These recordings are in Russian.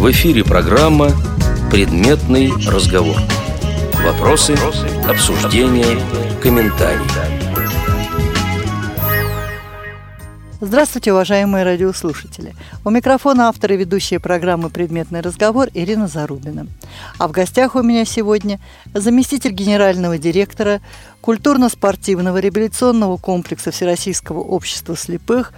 В эфире программа «Предметный разговор». Вопросы, обсуждения, комментарии. Здравствуйте, уважаемые радиослушатели. У микрофона автор и ведущая программы «Предметный разговор» Ирина Зарубина. А в гостях у меня сегодня заместитель генерального директора культурно-спортивного реабилитационного комплекса Всероссийского общества слепых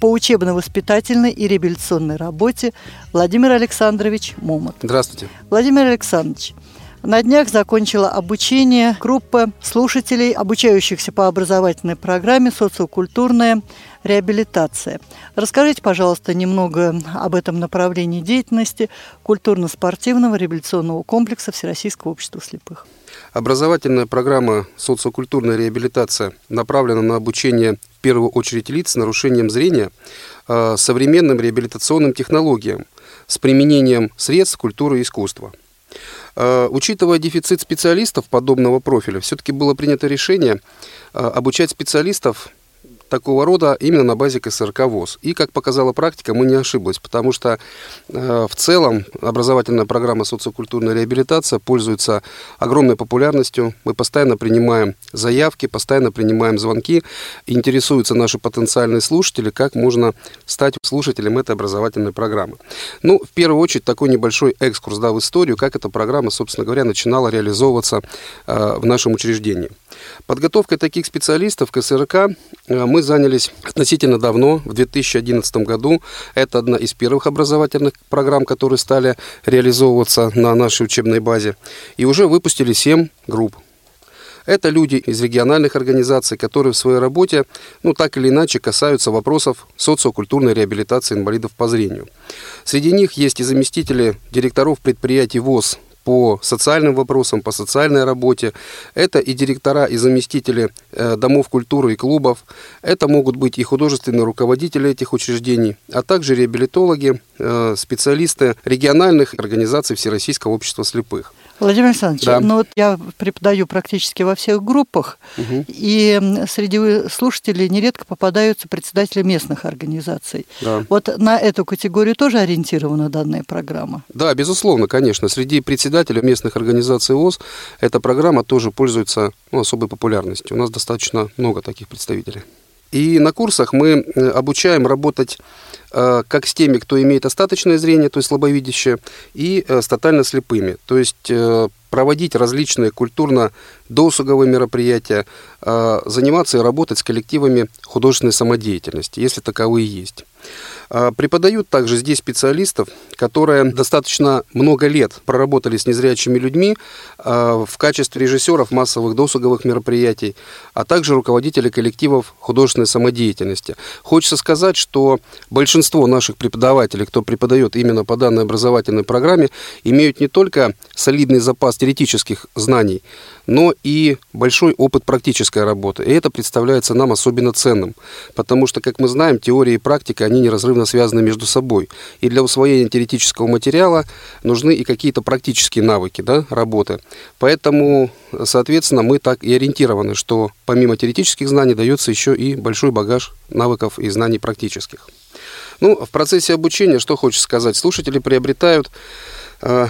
по учебно-воспитательной и реабилитационной работе Владимир Александрович Момот. Здравствуйте. Владимир Александрович, на днях закончила обучение группа слушателей, обучающихся по образовательной программе «Социокультурная реабилитация». Расскажите, пожалуйста, немного об этом направлении деятельности культурно-спортивного реабилитационного комплекса Всероссийского общества слепых. Образовательная программа «Социокультурная реабилитация» направлена на обучение в первую очередь лиц с нарушением зрения э, современным реабилитационным технологиям с применением средств культуры и искусства. Э, учитывая дефицит специалистов подобного профиля, все-таки было принято решение э, обучать специалистов такого рода именно на базе КСРК ВОЗ. И, как показала практика, мы не ошиблись, потому что э, в целом образовательная программа социокультурная реабилитация пользуется огромной популярностью. Мы постоянно принимаем заявки, постоянно принимаем звонки. Интересуются наши потенциальные слушатели, как можно стать слушателем этой образовательной программы. Ну, в первую очередь, такой небольшой экскурс да, в историю, как эта программа, собственно говоря, начинала реализовываться э, в нашем учреждении. Подготовкой таких специалистов КСРК э, мы занялись относительно давно, в 2011 году. Это одна из первых образовательных программ, которые стали реализовываться на нашей учебной базе. И уже выпустили 7 групп. Это люди из региональных организаций, которые в своей работе, ну так или иначе, касаются вопросов социокультурной реабилитации инвалидов по зрению. Среди них есть и заместители директоров предприятий ВОЗ по социальным вопросам, по социальной работе. Это и директора, и заместители э, домов культуры и клубов. Это могут быть и художественные руководители этих учреждений, а также реабилитологи, э, специалисты региональных организаций Всероссийского общества слепых. Владимир Александрович, да. ну вот я преподаю практически во всех группах, угу. и среди слушателей нередко попадаются председатели местных организаций. Да. Вот на эту категорию тоже ориентирована данная программа? Да, безусловно, конечно. Среди председателей местных организаций ВОЗ эта программа тоже пользуется ну, особой популярностью. У нас достаточно много таких представителей. И на курсах мы э, обучаем работать Э, как с теми, кто имеет остаточное зрение, то есть слабовидящее, и э, с тотально слепыми. То есть проводить различные культурно-досуговые мероприятия, заниматься и работать с коллективами художественной самодеятельности, если таковые есть. А, преподают также здесь специалистов, которые достаточно много лет проработали с незрячими людьми а, в качестве режиссеров массовых досуговых мероприятий, а также руководителей коллективов художественной самодеятельности. Хочется сказать, что большинство наших преподавателей, кто преподает именно по данной образовательной программе, имеют не только солидный запас теоретических знаний, но и большой опыт практической работы. И это представляется нам особенно ценным, потому что, как мы знаем, теория и практика, они неразрывно связаны между собой. И для усвоения теоретического материала нужны и какие-то практические навыки да, работы. Поэтому, соответственно, мы так и ориентированы, что помимо теоретических знаний дается еще и большой багаж навыков и знаний практических. Ну, в процессе обучения, что хочется сказать, слушатели приобретают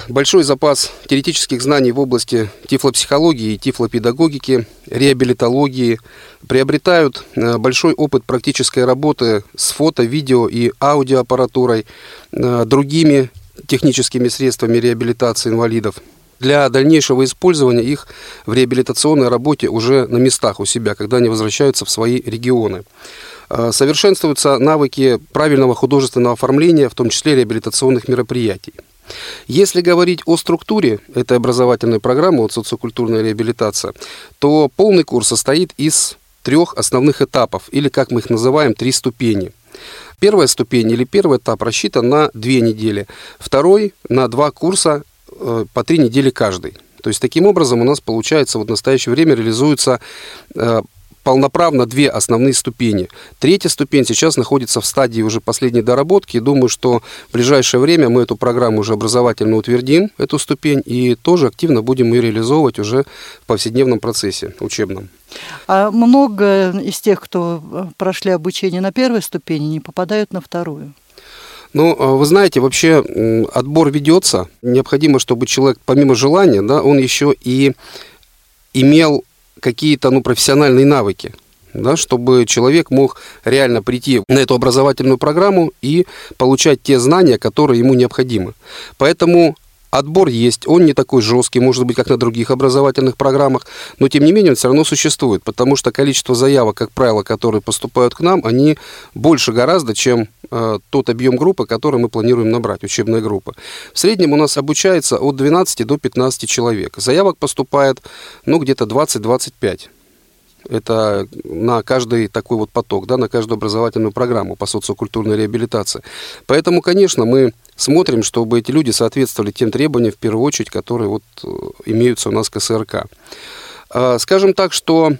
большой запас теоретических знаний в области тифлопсихологии тифлопедагогики, реабилитологии, приобретают э, большой опыт практической работы с фото, видео и аудиоаппаратурой, э, другими техническими средствами реабилитации инвалидов для дальнейшего использования их в реабилитационной работе уже на местах у себя, когда они возвращаются в свои регионы. Совершенствуются навыки правильного художественного оформления, в том числе реабилитационных мероприятий. Если говорить о структуре этой образовательной программы, вот социокультурная реабилитация, то полный курс состоит из трех основных этапов, или, как мы их называем, три ступени. Первая ступень или первый этап рассчитан на две недели, второй на два курса э, по три недели каждый. То есть таким образом у нас получается вот в настоящее время реализуется э, полноправно две основные ступени. Третья ступень сейчас находится в стадии уже последней доработки. Думаю, что в ближайшее время мы эту программу уже образовательно утвердим, эту ступень, и тоже активно будем ее реализовывать уже в повседневном процессе учебном. А много из тех, кто прошли обучение на первой ступени, не попадают на вторую? Ну, а, вы знаете, вообще отбор ведется. Необходимо, чтобы человек, помимо желания, да, он еще и имел какие-то ну, профессиональные навыки да, чтобы человек мог реально прийти на эту образовательную программу и получать те знания, которые ему необходимы. Поэтому Отбор есть, он не такой жесткий, может быть, как на других образовательных программах, но тем не менее он все равно существует, потому что количество заявок, как правило, которые поступают к нам, они больше гораздо, чем тот объем группы, который мы планируем набрать, учебная группа. В среднем у нас обучается от 12 до 15 человек. Заявок поступает, ну, где-то 20-25. Это на каждый такой вот поток, да, на каждую образовательную программу по социокультурной реабилитации. Поэтому, конечно, мы смотрим, чтобы эти люди соответствовали тем требованиям, в первую очередь, которые вот э, имеются у нас к СРК. А, скажем так, что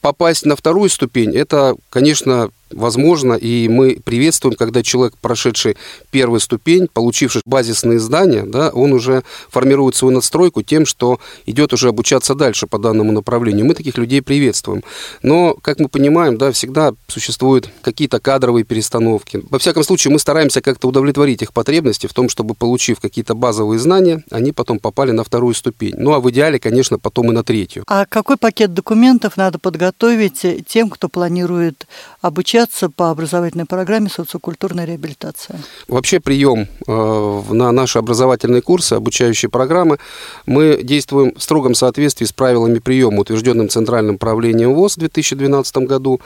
попасть на вторую ступень, это, конечно, возможно, и мы приветствуем, когда человек, прошедший первую ступень, получивший базисные знания, да, он уже формирует свою надстройку тем, что идет уже обучаться дальше по данному направлению. Мы таких людей приветствуем. Но, как мы понимаем, да, всегда существуют какие-то кадровые перестановки. Во всяком случае, мы стараемся как-то удовлетворить их потребности в том, чтобы, получив какие-то базовые знания, они потом попали на вторую ступень. Ну, а в идеале, конечно, потом и на третью. А какой пакет документов надо подготовить тем, кто планирует обучаться обучаться по образовательной программе социокультурная реабилитация? Вообще прием э, на наши образовательные курсы, обучающие программы, мы действуем в строгом соответствии с правилами приема, утвержденным Центральным правлением ВОЗ в 2012 году.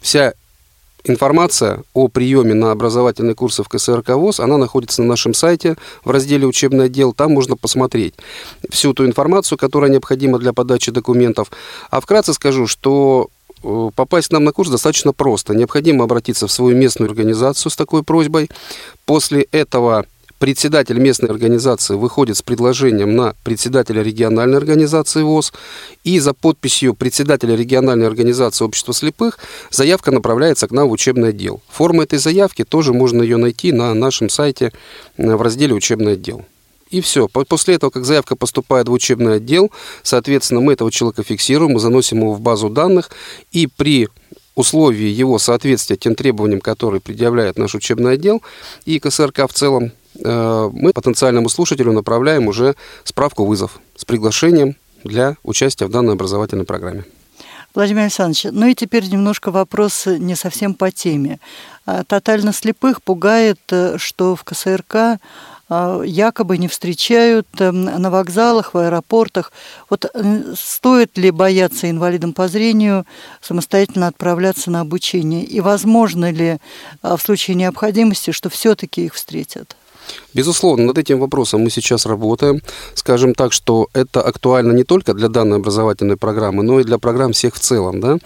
Вся Информация о приеме на образовательные курсы в КСРК ВОЗ, она находится на нашем сайте в разделе «Учебный отдел». Там можно посмотреть всю ту информацию, которая необходима для подачи документов. А вкратце скажу, что попасть к нам на курс достаточно просто. Необходимо обратиться в свою местную организацию с такой просьбой. После этого председатель местной организации выходит с предложением на председателя региональной организации ВОЗ, и за подписью председателя региональной организации общества слепых заявка направляется к нам в учебный отдел. Форма этой заявки тоже можно ее найти на нашем сайте э, в разделе «Учебный отдел». И все. После этого, как заявка поступает в учебный отдел, соответственно, мы этого человека фиксируем, мы заносим его в базу данных, и при условии его соответствия тем требованиям, которые предъявляет наш учебный отдел и КСРК в целом, э, мы потенциальному слушателю направляем уже справку-вызов с приглашением для участия в данной образовательной программе. Владимир Александрович, ну и теперь немножко вопрос не совсем по теме. А, тотально слепых пугает, э, что в КСРК якобы не встречают эм, на вокзалах, в аэропортах. Вот э, стоит ли бояться инвалидам по зрению самостоятельно отправляться на обучение? И возможно ли а, в случае необходимости, что все-таки их встретят? Безусловно, над этим вопросом мы сейчас работаем. Скажем так, что это актуально не только для данной образовательной программы, но и для программ всех в целом. Да?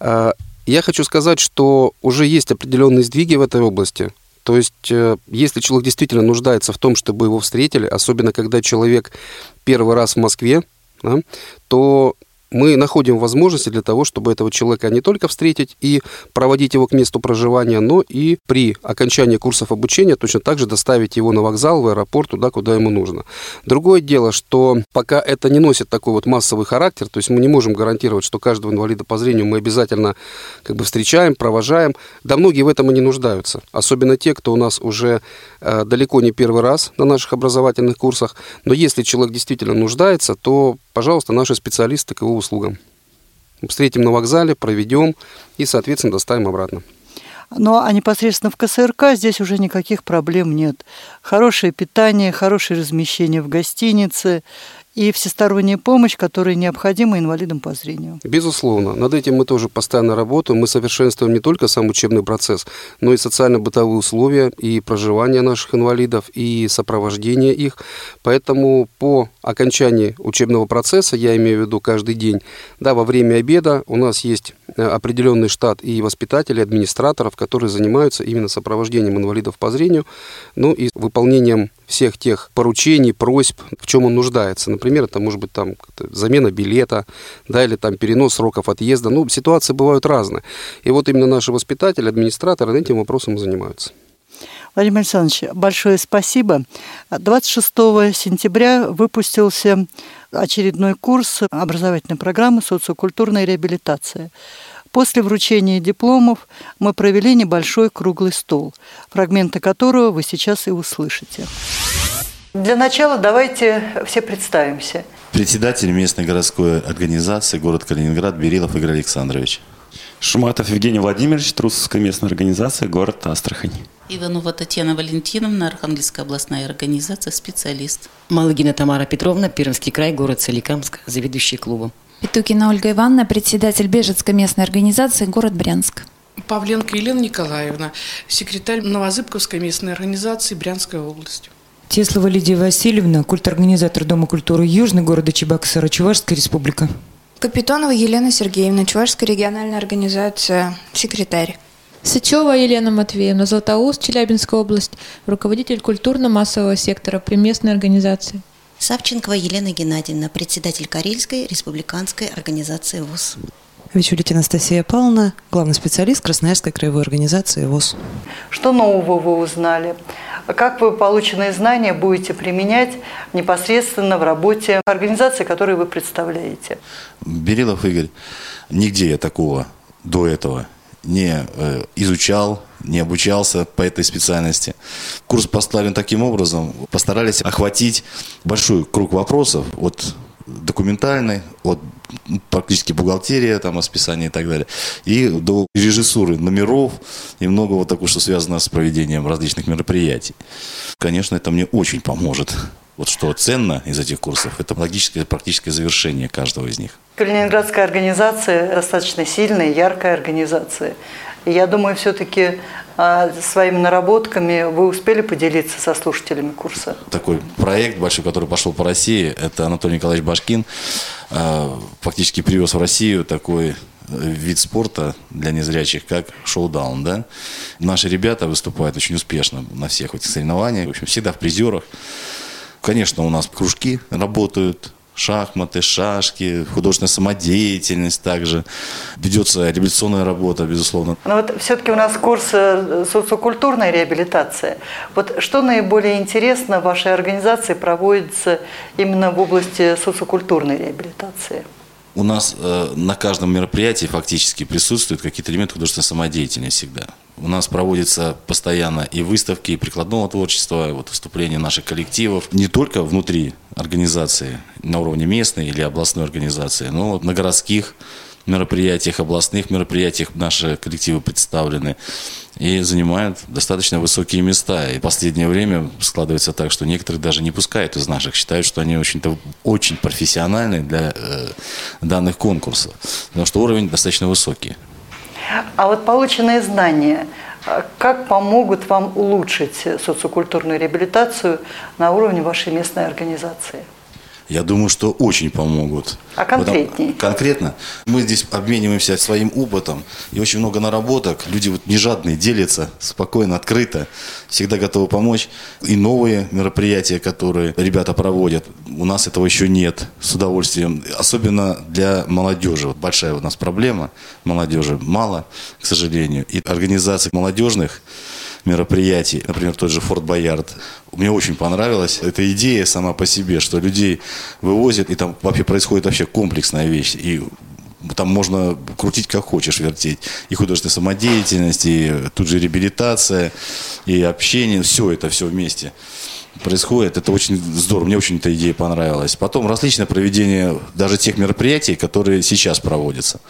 А, я хочу сказать, что уже есть определенные сдвиги в этой области. То есть, э, если человек действительно нуждается в том, чтобы его встретили, особенно когда человек первый раз в Москве, да, то мы находим возможности для того, чтобы этого человека не только встретить и проводить его к месту проживания, но и при окончании курсов обучения точно так же доставить его на вокзал, в аэропорт, туда, куда ему нужно. Другое дело, что пока это не носит такой вот массовый характер, то есть мы не можем гарантировать, что каждого инвалида по зрению мы обязательно как бы встречаем, провожаем. Да многие в этом и не нуждаются. Особенно те, кто у нас уже э, далеко не первый раз на наших образовательных курсах. Но если человек действительно нуждается, то пожалуйста, наши специалисты к его услугам. Встретим на вокзале, проведем и, соответственно, доставим обратно. Ну, а непосредственно в КСРК здесь уже никаких проблем нет. Хорошее питание, хорошее размещение в гостинице, и всесторонняя помощь, которая необходима инвалидам по зрению. Безусловно. Над этим мы тоже постоянно работаем. Мы совершенствуем не только сам учебный процесс, но и социально-бытовые условия и проживания наших инвалидов, и сопровождение их. Поэтому по окончании учебного процесса, я имею в виду каждый день, да, во время обеда у нас есть определенный штат и воспитателей, администраторов, которые занимаются именно сопровождением инвалидов по зрению, ну и выполнением всех тех поручений, просьб, в чем он нуждается. Например, это может быть там замена билета, да, или там перенос сроков отъезда. Ну, ситуации бывают разные. И вот именно наши воспитатели, администраторы этим вопросом занимаются. Владимир Александрович, большое спасибо. 26 сентября выпустился очередной курс образовательной программы «Социокультурная реабилитация». После вручения дипломов мы провели небольшой круглый стол, фрагменты которого вы сейчас и услышите. Для начала давайте все представимся. Председатель местной городской организации город Калининград Берилов Игорь Александрович. Шуматов Евгений Владимирович, Трусовская местная организация, город Астрахань. Иванова Татьяна Валентиновна, Архангельская областная организация, специалист. Малыгина Тамара Петровна, Пермский край, город Соликамск, заведующий клубом. Петукина Ольга Ивановна, председатель Бежецкой местной организации, город Брянск. Павленко Елена Николаевна, секретарь Новозыбковской местной организации Брянской области. Теслова Лидия Васильевна, культорганизатор Дома культуры Южный города Чебоксара, Чувашская республика. Капитонова Елена Сергеевна, Чувашская региональная организация, секретарь. Сычева Елена Матвеевна, Златоуст, Челябинская область, руководитель культурно-массового сектора при местной организации. Савченкова Елена Геннадьевна, председатель Карельской республиканской организации ВОЗ. Вечулите Анастасия Павловна, главный специалист Красноярской краевой организации ВОЗ. Что нового вы узнали? Как вы полученные знания будете применять непосредственно в работе организации, которую вы представляете? Берилов Игорь, нигде я такого до этого не э, изучал, не обучался по этой специальности. Курс поставлен таким образом, постарались охватить большой круг вопросов от документальной, от практически бухгалтерия, там, расписание и так далее, и до режиссуры номеров и много вот такого, что связано с проведением различных мероприятий. Конечно, это мне очень поможет. Вот что ценно из этих курсов, это логическое практическое завершение каждого из них. Калининградская организация достаточно сильная, яркая организация. Я думаю, все-таки а, своими наработками вы успели поделиться со слушателями курса? Такой проект большой, который пошел по России, это Анатолий Николаевич Башкин, а, фактически привез в Россию такой вид спорта для незрячих, как шоу-даун, да. Наши ребята выступают очень успешно на всех этих соревнованиях, в общем, всегда в призерах. Конечно, у нас кружки работают, шахматы, шашки, художественная самодеятельность также. Ведется реабилитационная работа, безусловно. Но вот все-таки у нас курс э, социокультурная реабилитация. Вот что наиболее интересно в вашей организации проводится именно в области социокультурной реабилитации? У нас э, на каждом мероприятии фактически присутствуют какие-то элементы художественной самодеятельности всегда. У нас проводятся постоянно и выставки, и прикладного творчества, и вот выступления наших коллективов. Не только внутри организации, на уровне местной или областной организации, но на городских мероприятиях, областных мероприятиях наши коллективы представлены и занимают достаточно высокие места. И в последнее время складывается так, что некоторых даже не пускают из наших, считают, что они очень-то очень профессиональны для э, данных конкурсов, потому что уровень достаточно высокий. А вот полученные знания, а как помогут вам улучшить социокультурную реабилитацию на уровне вашей местной организации? Я думаю, что очень помогут. А конкретнее? конкретно. Мы здесь обмениваемся своим опытом. И очень много наработок. Люди вот не жадные, делятся спокойно, открыто. Всегда готовы помочь. И новые мероприятия, которые ребята проводят. У нас этого еще нет. С удовольствием. Особенно для молодежи. Вот большая у нас проблема. Молодежи мало, к сожалению. И организации молодежных мероприятий, например, тот же Форт Боярд. Мне очень понравилась эта идея сама по себе, что людей вывозят, и там вообще происходит вообще комплексная вещь. И там можно крутить как хочешь, вертеть. И художественная самодеятельность, и тут же реабилитация, и общение, все это, все вместе происходит. Это очень здорово, мне очень эта идея понравилась. Потом различное проведение даже тех мероприятий, которые сейчас проводятся.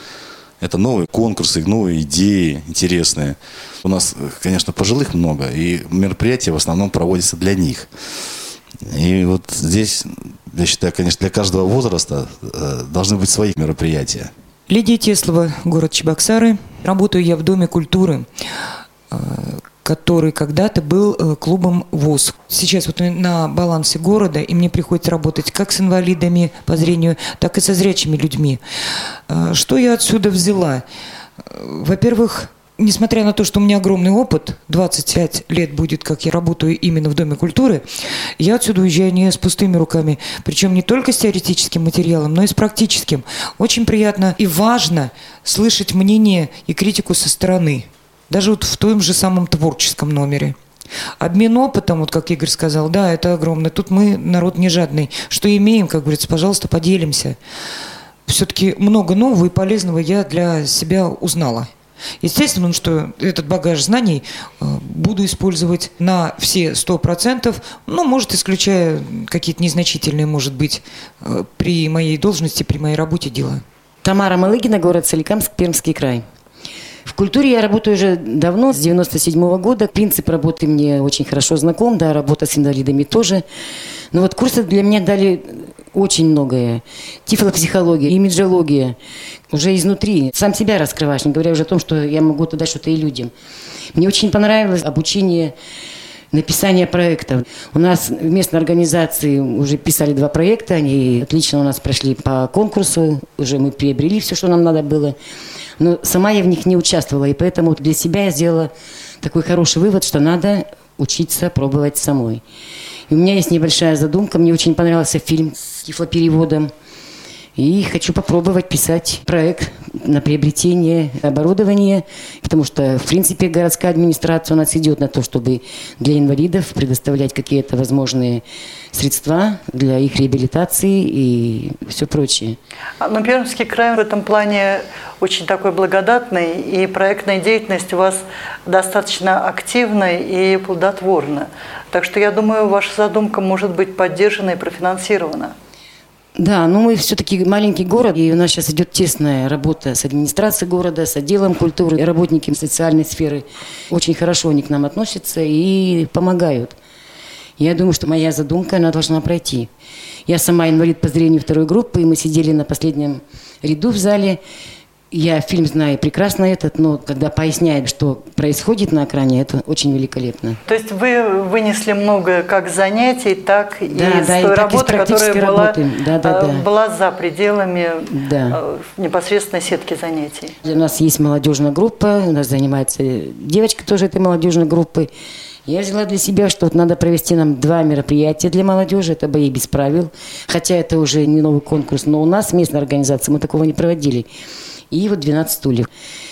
Это новые конкурсы, новые идеи интересные. У нас, конечно, пожилых много, и мероприятия в основном проводятся для них. И вот здесь, я считаю, конечно, для каждого возраста э, должны быть свои мероприятия. Лидия Теслова, город Чебоксары. Работаю я в Доме культуры. Который когда-то был э, клубом ВОЗ. Сейчас вот на балансе города, и мне приходится работать как с инвалидами по зрению, так и со зрячими людьми. Э, что я отсюда взяла? Э, во-первых, несмотря на то, что у меня огромный опыт, 25 лет будет, как я работаю именно в Доме культуры, я отсюда уезжаю не с пустыми руками, причем не только с теоретическим материалом, но и с практическим. Очень приятно и важно слышать мнение и критику со стороны – даже вот в том же самом творческом номере. Обмен опытом, вот как Игорь сказал, да, это огромно. Тут мы народ не жадный. Что имеем, как говорится, пожалуйста, поделимся. все-таки много нового и полезного я для себя узнала. Естественно, что этот багаж знаний э, буду использовать на все сто процентов, ну, может, исключая какие-то незначительные, может быть, э, при моей должности, при моей работе дела. Тамара Малыгина, город Соликамск, Пермский край. В культуре я работаю уже давно, с 97 -го года. Принцип работы мне очень хорошо знаком, да, работа с инвалидами тоже. Но вот курсы для меня дали очень многое. Тифлопсихология, имиджология. Уже изнутри. Сам себя раскрываешь, не говоря уже о том, что я могу туда что-то и людям. Мне очень понравилось обучение написание проектов. У нас в местной организации уже писали два проекта, они отлично у нас прошли по конкурсу, уже мы приобрели все, что нам надо было. Но сама я в них не участвовала, и поэтому для себя я сделала такой хороший вывод, что надо учиться пробовать самой. И у меня есть небольшая задумка. Мне очень понравился фильм с тифлопереводом. И хочу попробовать писать проект на приобретение оборудования, потому что, в принципе, городская администрация у нас идет на то, чтобы для инвалидов предоставлять какие-то возможные средства для их реабилитации и все прочее. А, но Пермский край в этом плане очень такой благодатный, и проектная деятельность у вас достаточно активная и плодотворна. Так что я думаю, ваша задумка может быть поддержана и профинансирована. Да, но мы все-таки маленький город, и у нас сейчас идет тесная работа с администрацией города, с отделом культуры, работники социальной сферы. Очень хорошо они к нам относятся и помогают. Я думаю, что моя задумка, она должна пройти. Я сама инвалид по зрению второй группы, и мы сидели на последнем ряду в зале, я фильм знаю прекрасно этот, но когда поясняет, что происходит на экране, это очень великолепно. То есть вы вынесли много как занятий, так и да, да, той и работы, которая была, да, да, э, да. была за пределами да. Э, непосредственно сетки занятий. У нас есть молодежная группа, у нас занимается девочка тоже этой молодежной группы. Я взяла для себя, что вот надо провести нам два мероприятия для молодежи, это бои без правил, хотя это уже не новый конкурс, но у нас местная организация, мы такого не проводили и вот 12 стульев.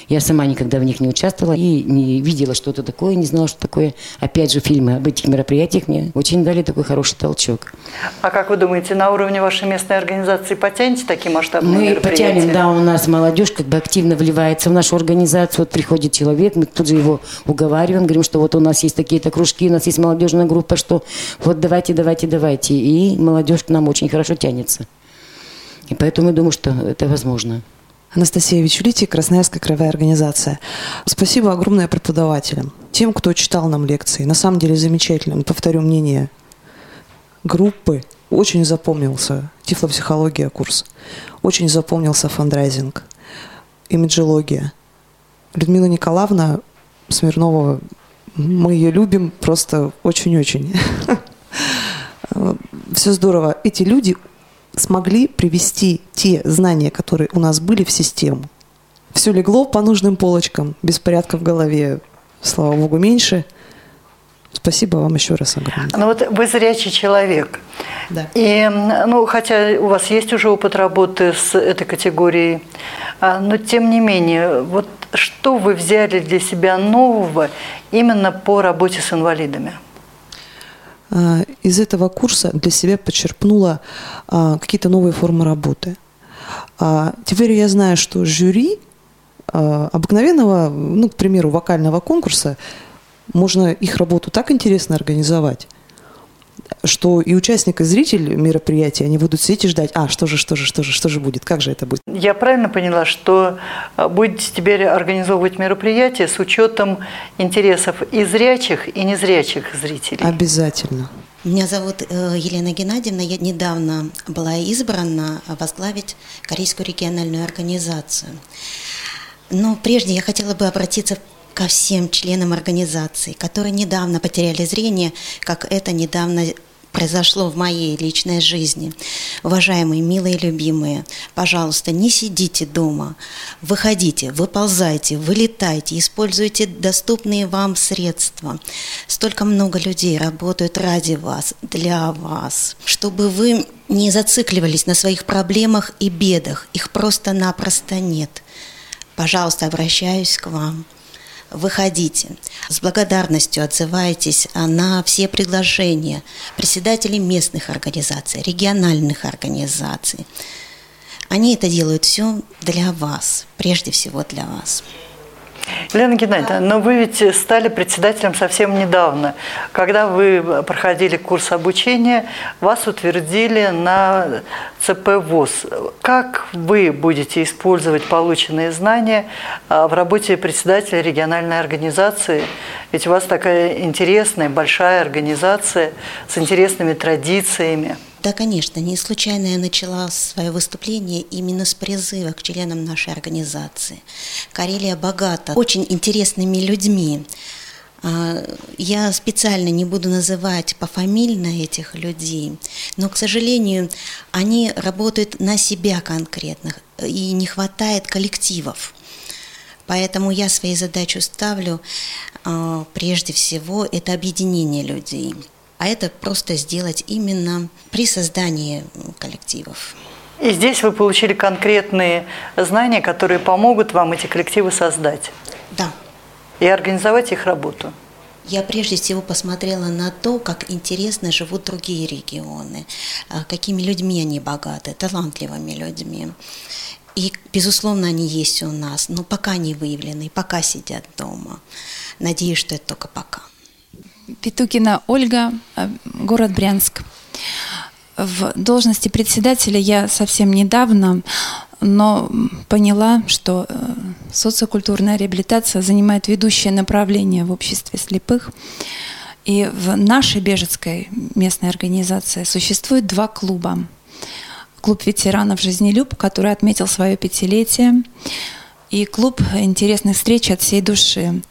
Я сама никогда в них не участвовала и не видела что-то такое, не знала, что такое. Опять же, фильмы об этих мероприятиях мне очень дали такой хороший толчок. А как вы думаете, на уровне вашей местной организации потянете такие масштабные мы мероприятия? Мы потянем, да, у нас молодежь как бы активно вливается в нашу организацию. Вот приходит человек, мы тут же его уговариваем, говорим, что вот у нас есть такие-то кружки, у нас есть молодежная группа, что вот давайте, давайте, давайте. И молодежь к нам очень хорошо тянется. И поэтому я думаю, что это возможно. Анастасия Вичулити, Красноярская краевая организация. Спасибо огромное преподавателям, тем, кто читал нам лекции. На самом деле замечательно. Повторю мнение группы. Очень запомнился тифлопсихология курс. Очень запомнился фандрайзинг, имиджология. Людмила Николаевна Смирнова, мы ее любим просто очень-очень. Все здорово. Эти люди смогли привести те знания, которые у нас были в систему. Все легло по нужным полочкам, беспорядка в голове, слава богу, меньше. Спасибо вам еще раз огромное. Ну вот вы зрячий человек. Да. И, ну, хотя у вас есть уже опыт работы с этой категорией, а, но тем не менее, вот что вы взяли для себя нового именно по работе с инвалидами? А, из этого курса для себя подчерпнула а, какие-то новые формы работы. А, теперь я знаю, что жюри обыкновенного, ну, к примеру, вокального конкурса, можно их работу так интересно организовать, что и участник, и зритель мероприятия, они будут сидеть и ждать, а, что же, что же, что же, что же будет, как же это будет. Я правильно поняла, что будете теперь организовывать мероприятия с учетом интересов и зрячих, и незрячих зрителей? Обязательно. Меня зовут Елена Геннадьевна. Я недавно была избрана возглавить Корейскую региональную организацию. Но прежде я хотела бы обратиться ко всем членам организации, которые недавно потеряли зрение, как это недавно произошло в моей личной жизни. Уважаемые, милые, любимые, пожалуйста, не сидите дома, выходите, выползайте, вылетайте, используйте доступные вам средства. Столько много людей работают ради вас, для вас, чтобы вы не зацикливались на своих проблемах и бедах, их просто-напросто нет. Пожалуйста, обращаюсь к вам выходите. С благодарностью отзывайтесь на все предложения председателей местных организаций, региональных организаций. Они это делают все для вас, прежде всего для вас. Елена Геннадьевна, но вы ведь стали председателем совсем недавно. Когда вы проходили курс обучения, вас утвердили на ЦП ВОЗ. Как вы будете использовать полученные знания а, в работе председателя региональной организации? Ведь у вас такая интересная, большая организация с интересными традициями. Да, конечно, не случайно я начала свое выступление именно с призыва к членам нашей организации. Карелия богата очень интересными людьми. А, я специально не буду называть пофамильно этих людей, но, к сожалению, они работают на себя конкретно, и не хватает коллективов. Поэтому я своей задачу ставлю а, прежде всего это объединение людей – а это просто сделать именно при создании коллективов. И здесь вы получили конкретные знания, которые помогут вам эти коллективы создать. Да. И организовать их работу. Я прежде всего посмотрела на то, как интересно живут другие регионы, а, какими людьми они богаты, талантливыми людьми. И, безусловно, они есть у нас, но пока не выявлены, пока сидят дома. Надеюсь, что это только пока. Петукина Ольга, э, город Брянск. В должности председателя я совсем недавно, но поняла, что э, социокультурная реабилитация занимает ведущее направление в обществе слепых. И в нашей Бежецкой местной организации существует два клуба. Клуб ветеранов «Жизнелюб», который отметил свое пятилетие, и клуб интересных встреч от всей души.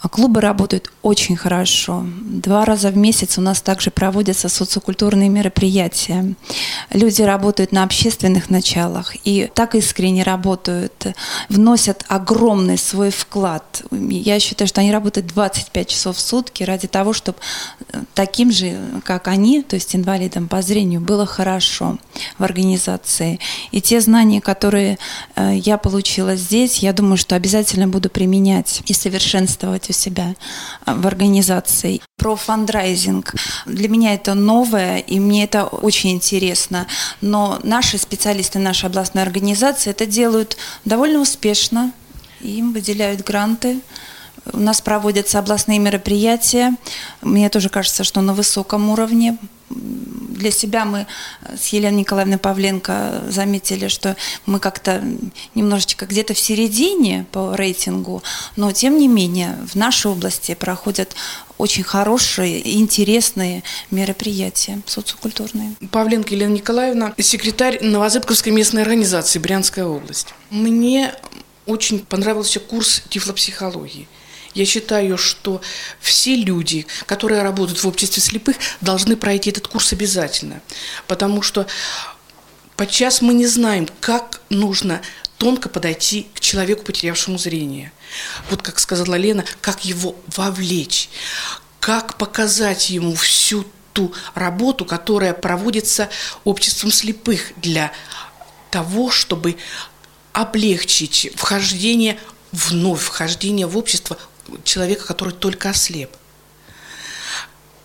А клубы работают очень хорошо. Два раза в месяц у нас также проводятся социокультурные мероприятия. Люди работают на общественных началах и так искренне работают, вносят огромный свой вклад. Я считаю, что они работают 25 часов в сутки ради того, чтобы таким же, как они, то есть инвалидам по зрению, было хорошо в организации. И те знания, которые э, я получила здесь, я думаю, что обязательно буду применять и совершенствовать у себя а, в организации. Про фандрайзинг. Для меня это новое, и мне это очень интересно. Но наши специалисты нашей областной организации это делают довольно успешно. Им выделяют гранты. У нас проводятся областные мероприятия. Мне тоже кажется, что на высоком уровне для себя мы с Еленой Николаевной Павленко заметили, что мы как-то немножечко где-то в середине по рейтингу, но тем не менее в нашей области проходят очень хорошие, интересные мероприятия социокультурные. Павленко Елена Николаевна, секретарь Новозыбковской местной организации Брянская область. Мне очень понравился курс тифлопсихологии. Я считаю, что все люди, которые работают в обществе слепых, должны пройти этот курс обязательно, потому что подчас мы не знаем, как нужно тонко подойти к человеку, потерявшему зрение. Вот как сказала Лена, как его вовлечь, как показать ему всю ту работу, которая проводится обществом слепых для того, чтобы облегчить вхождение вновь вхождение в общество человека, который только ослеп.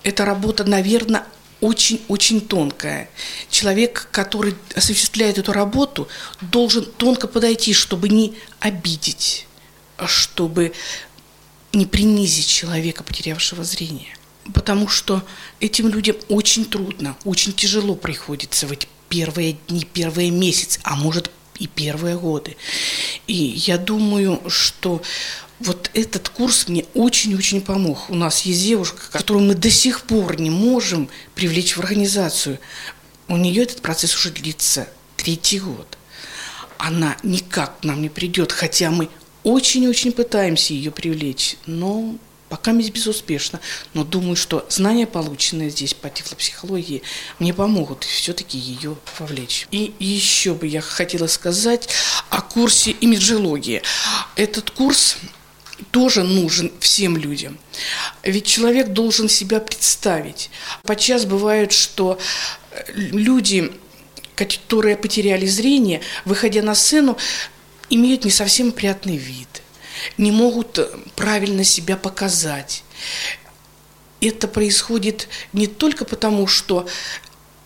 Эта работа, наверное, очень-очень тонкая. Человек, который осуществляет эту работу, должен тонко подойти, чтобы не обидеть, чтобы не принизить человека, потерявшего зрение. Потому что этим людям очень трудно, очень тяжело приходится в эти первые дни, первые месяцы, а может и первые годы. И я думаю, что вот этот курс мне очень-очень помог. У нас есть девушка, которую мы до сих пор не можем привлечь в организацию. У нее этот процесс уже длится третий год. Она никак к нам не придет, хотя мы очень-очень пытаемся ее привлечь, но пока безуспешно. Но думаю, что знания, полученные здесь по тифлопсихологии, мне помогут все-таки ее вовлечь. И еще бы я хотела сказать о курсе имиджологии. Этот курс тоже нужен всем людям. Ведь человек должен себя представить. Подчас бывает, что э, люди, которые потеряли зрение, выходя на сцену, имеют не совсем приятный вид, не могут э, правильно себя показать. Это происходит не только потому, что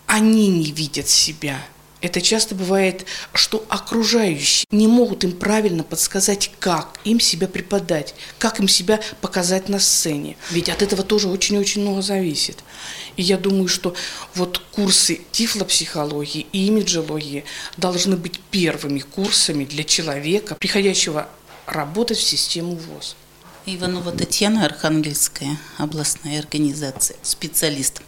они не видят себя, Это часто бывает, что окружающие не могут им правильно подсказать, как им себя преподать, как им себя показать на сцене. Ведь от этого тоже очень-очень много зависит. И я думаю, что вот курсы тифлопсихологии и имиджологии должны быть первыми курсами для человека, приходящего работать в систему ВОЗ. Иванова Татьяна, Архангельская областная организация, специалист.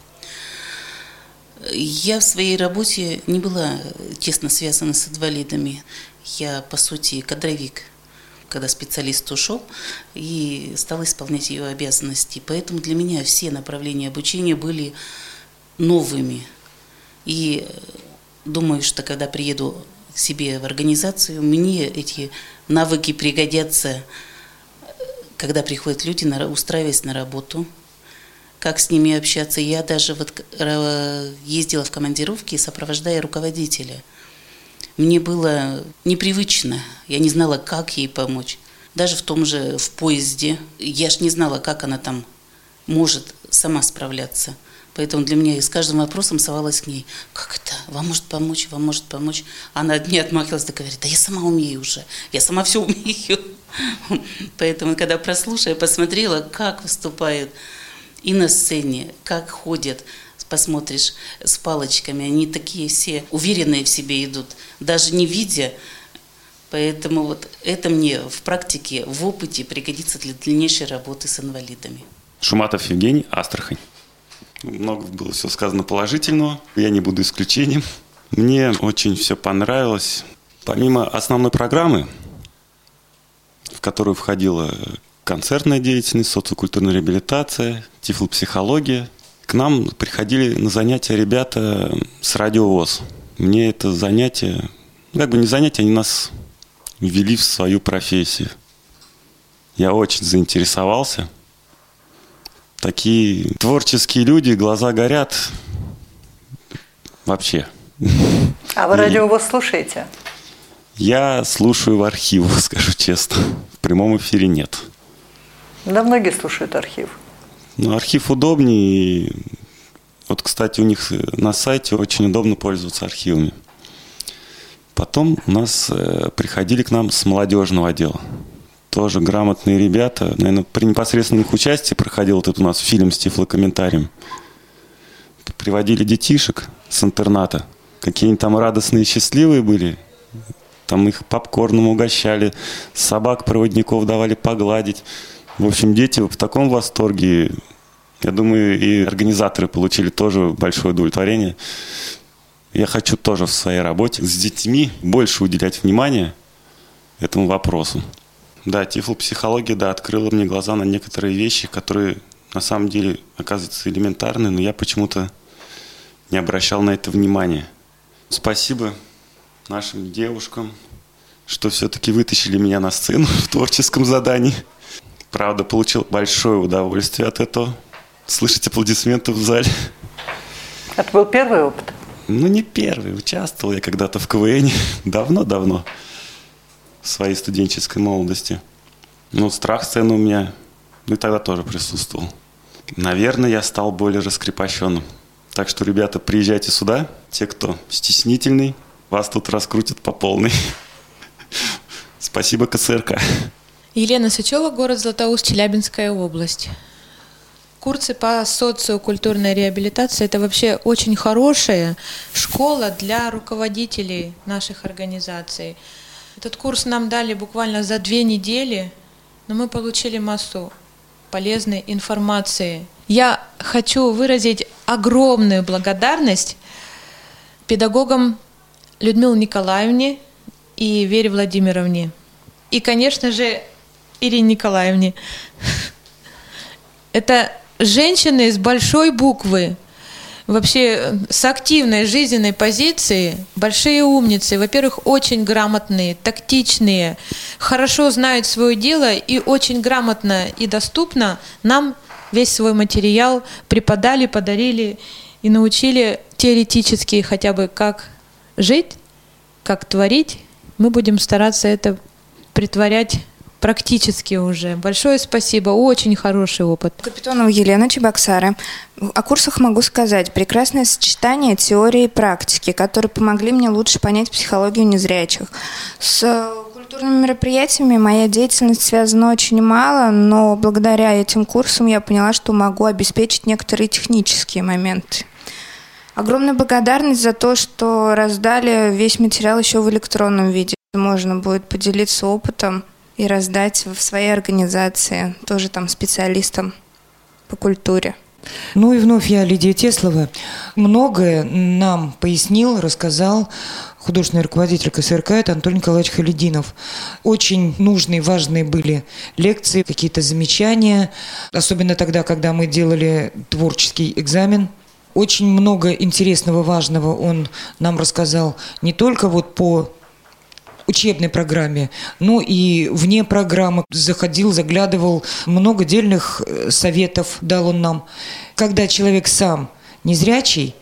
Я в своей работе не была тесно связана с инвалидами. Я, по сути, кадровик, когда специалист ушел и стал исполнять ее обязанности. Поэтому для меня все направления обучения были новыми. И думаю, что когда приеду к себе в организацию, мне эти навыки пригодятся, когда приходят люди, устраиваясь на работу – как с ними общаться. Я даже вот ездила в командировки, сопровождая руководителя. Мне было непривычно, я не знала, как ей помочь. Даже в том же в поезде, я ж не знала, как она там может сама справляться. Поэтому для меня с каждым вопросом совалась к ней. Как это? Вам может помочь? Вам может помочь? Она от отмахивалась и говорит, да я сама умею уже. Я сама все умею. Поэтому, когда прослушала, посмотрела, как выступают и на сцене, как ходят, посмотришь с палочками, они такие все уверенные в себе идут, даже не видя. Поэтому вот это мне в практике, в опыте пригодится для дальнейшей работы с инвалидами. Шуматов Евгений, Астрахань. Много было все сказано положительного, я не буду исключением. Мне очень все понравилось. Помимо основной программы, в которую входила концертная деятельность, социокультурная реабилитация, тифлопсихология. К нам приходили на занятия ребята с радиовоз. Мне это занятие, ну, как бы не занятие, они нас ввели в свою профессию. Я очень заинтересовался. Такие творческие люди, глаза горят. Вообще. А вы радиовоз слушаете? Я слушаю в архивах, скажу честно. В прямом эфире нет. Да, многие слушают архив. Ну, архив удобнее. Вот, кстати, у них на сайте очень удобно пользоваться архивами. Потом у нас э, приходили к нам с молодежного отдела. Тоже грамотные ребята. Наверное, при непосредственном их участии проходил вот этот у нас фильм с тифлокомментарием. Приводили детишек с интерната. Какие они там радостные и счастливые были. Там их попкорном угощали, собак-проводников давали погладить. В общем, дети в таком восторге. Я думаю, и организаторы получили тоже большое удовлетворение. Я хочу тоже в своей работе с детьми больше уделять внимание этому вопросу. Да, тифлопсихология, да, открыла мне глаза на некоторые вещи, которые на самом деле оказываются элементарны, но я почему-то не обращал на это внимания. Спасибо нашим девушкам, что все-таки вытащили меня на сцену в творческом задании. Правда, получил большое удовольствие от этого. Слышать аплодисменты в зале. Это был первый опыт? Ну, не первый. Участвовал я когда-то в КВН. Давно-давно. В своей студенческой молодости. Ну, страх сцены у меня ну, и тогда тоже присутствовал. Наверное, я стал более раскрепощенным. Так что, ребята, приезжайте сюда. Те, кто стеснительный, вас тут раскрутят по полной. Спасибо КСРК. Елена Сычева, город Златоуст, Челябинская область. Курсы по социокультурной реабилитации – это вообще очень хорошая школа для руководителей наших организаций. Этот курс нам дали буквально за две недели, но мы получили массу полезной информации. Я хочу выразить огромную благодарность педагогам Людмиле Николаевне и Вере Владимировне. И, конечно же, Ирине Николаевне. Это женщины с большой буквы, вообще с активной жизненной позиции, большие умницы, во-первых, очень грамотные, тактичные, хорошо знают свое дело и очень грамотно и доступно нам весь свой материал преподали, подарили и научили теоретически хотя бы как жить, как творить. Мы будем стараться это притворять практически уже. Большое спасибо, очень хороший опыт. Капитонова Елена Чебоксары. О курсах могу сказать. Прекрасное сочетание теории и практики, которые помогли мне лучше понять психологию незрячих. С культурными мероприятиями моя деятельность связана очень мало, но благодаря этим курсам я поняла, что могу обеспечить некоторые технические моменты. Огромная благодарность за то, что раздали весь материал еще в электронном виде. Можно будет поделиться опытом и раздать в своей организации, тоже там специалистам по культуре. Ну и вновь я, Лидия Теслова. Многое нам пояснил, рассказал художественный руководитель КСРК, это Антон Николаевич Халидинов. Очень нужные, важные были лекции, какие-то замечания, особенно тогда, когда мы делали творческий экзамен. Очень много интересного, важного он нам рассказал не только вот по учебной программе, но и вне программы заходил, заглядывал, много дельных э, советов дал он нам. Когда человек сам незрячий,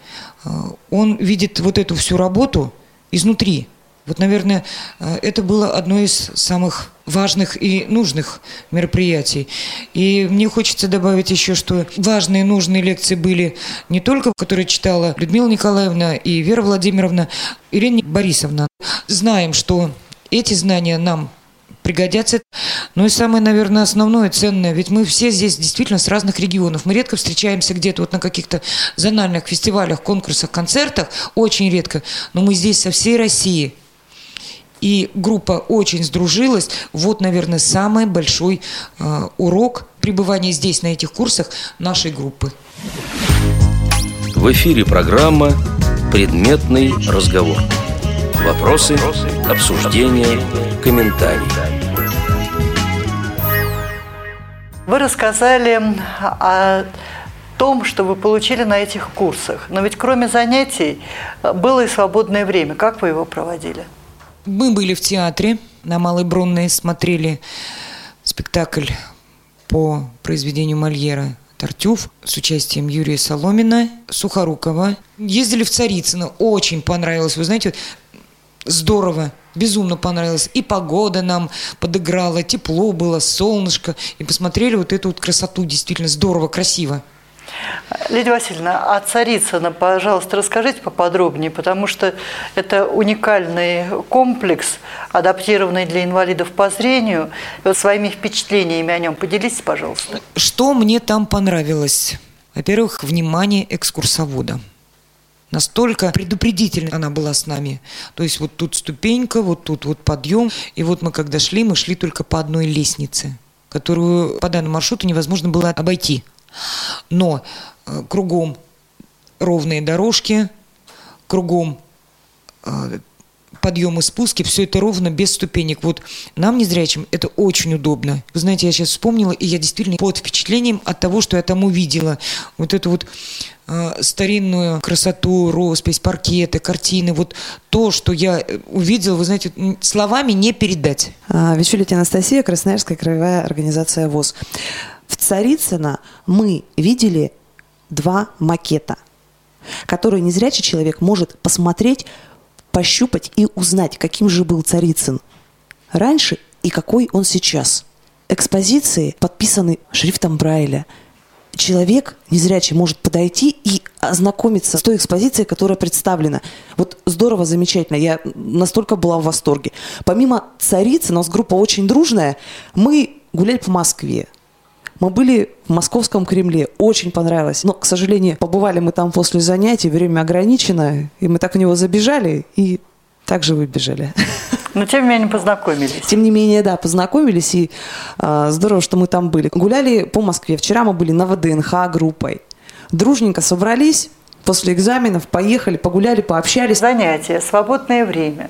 э, он видит вот эту всю работу изнутри. Вот, наверное, э, это было одно из самых важных и нужных мероприятий. И мне хочется добавить еще, что важные и нужные лекции были не только, которые читала Людмила Николаевна и Вера Владимировна, Ирина Борисовна. Знаем, что эти знания нам пригодятся. Ну и самое, наверное, основное, ценное, ведь мы все здесь действительно с разных регионов. Мы редко встречаемся где-то вот на каких-то зональных фестивалях, конкурсах, концертах, очень редко, но мы здесь со всей России. И группа очень сдружилась. Вот, наверное, самый большой э, урок пребывания здесь, на этих курсах нашей группы. В эфире программа «Предметный разговор». Вопросы, обсуждения, комментарии. Вы рассказали о том, что вы получили на этих курсах. Но ведь кроме занятий было и свободное время. Как вы его проводили? Мы были в театре на Малой Бронной, смотрели спектакль по произведению Мольера Тартюф с участием Юрия Соломина, Сухорукова. Ездили в Царицыно, очень понравилось. Вы знаете, здорово, безумно понравилось. И погода нам подыграла, тепло было, солнышко. И посмотрели вот эту вот красоту, действительно здорово, красиво. Лидия Васильевна, а Царицына, пожалуйста, расскажите поподробнее, потому что это уникальный комплекс, адаптированный для инвалидов по зрению. Вот своими впечатлениями о нем поделитесь, пожалуйста. Что мне там понравилось? Во-первых, внимание экскурсовода. Настолько предупредительно она была с нами. То есть вот тут ступенька, вот тут вот подъем. И вот мы когда шли, мы шли только по одной лестнице, которую по данному маршруту невозможно было обойти. Но э, кругом ровные дорожки, кругом э, подъемы, спуски, все это ровно, без ступенек. Вот нам, незрячим, это очень удобно. Вы знаете, я сейчас вспомнила, и я действительно под впечатлением от того, что я там увидела. Вот эту вот э, старинную красоту, роспись, паркеты, картины, вот то, что я увидела, вы знаете, словами не передать. А, Вечулите Анастасия, Красноярская краевая организация ВОЗ. В Царицыно мы видели два макета, которые незрячий человек может посмотреть пощупать и узнать, каким же был Царицын раньше и какой он сейчас. Экспозиции подписаны шрифтом Брайля. Человек незрячий может подойти и ознакомиться с той экспозицией, которая представлена. Вот здорово, замечательно. Я настолько была в восторге. Помимо Царицы, у нас группа очень дружная. Мы гуляли по Москве. Мы были в Московском Кремле, очень понравилось. Но, к сожалению, побывали мы там после занятий, время ограничено, и мы так в него забежали и также выбежали. Но тем не менее познакомились. Тем не менее, да, познакомились, и э, здорово, что мы там были. Гуляли по Москве. Вчера мы были на ВДНХ группой. Дружненько собрались, после экзаменов поехали, погуляли, пообщались. Занятия, свободное время.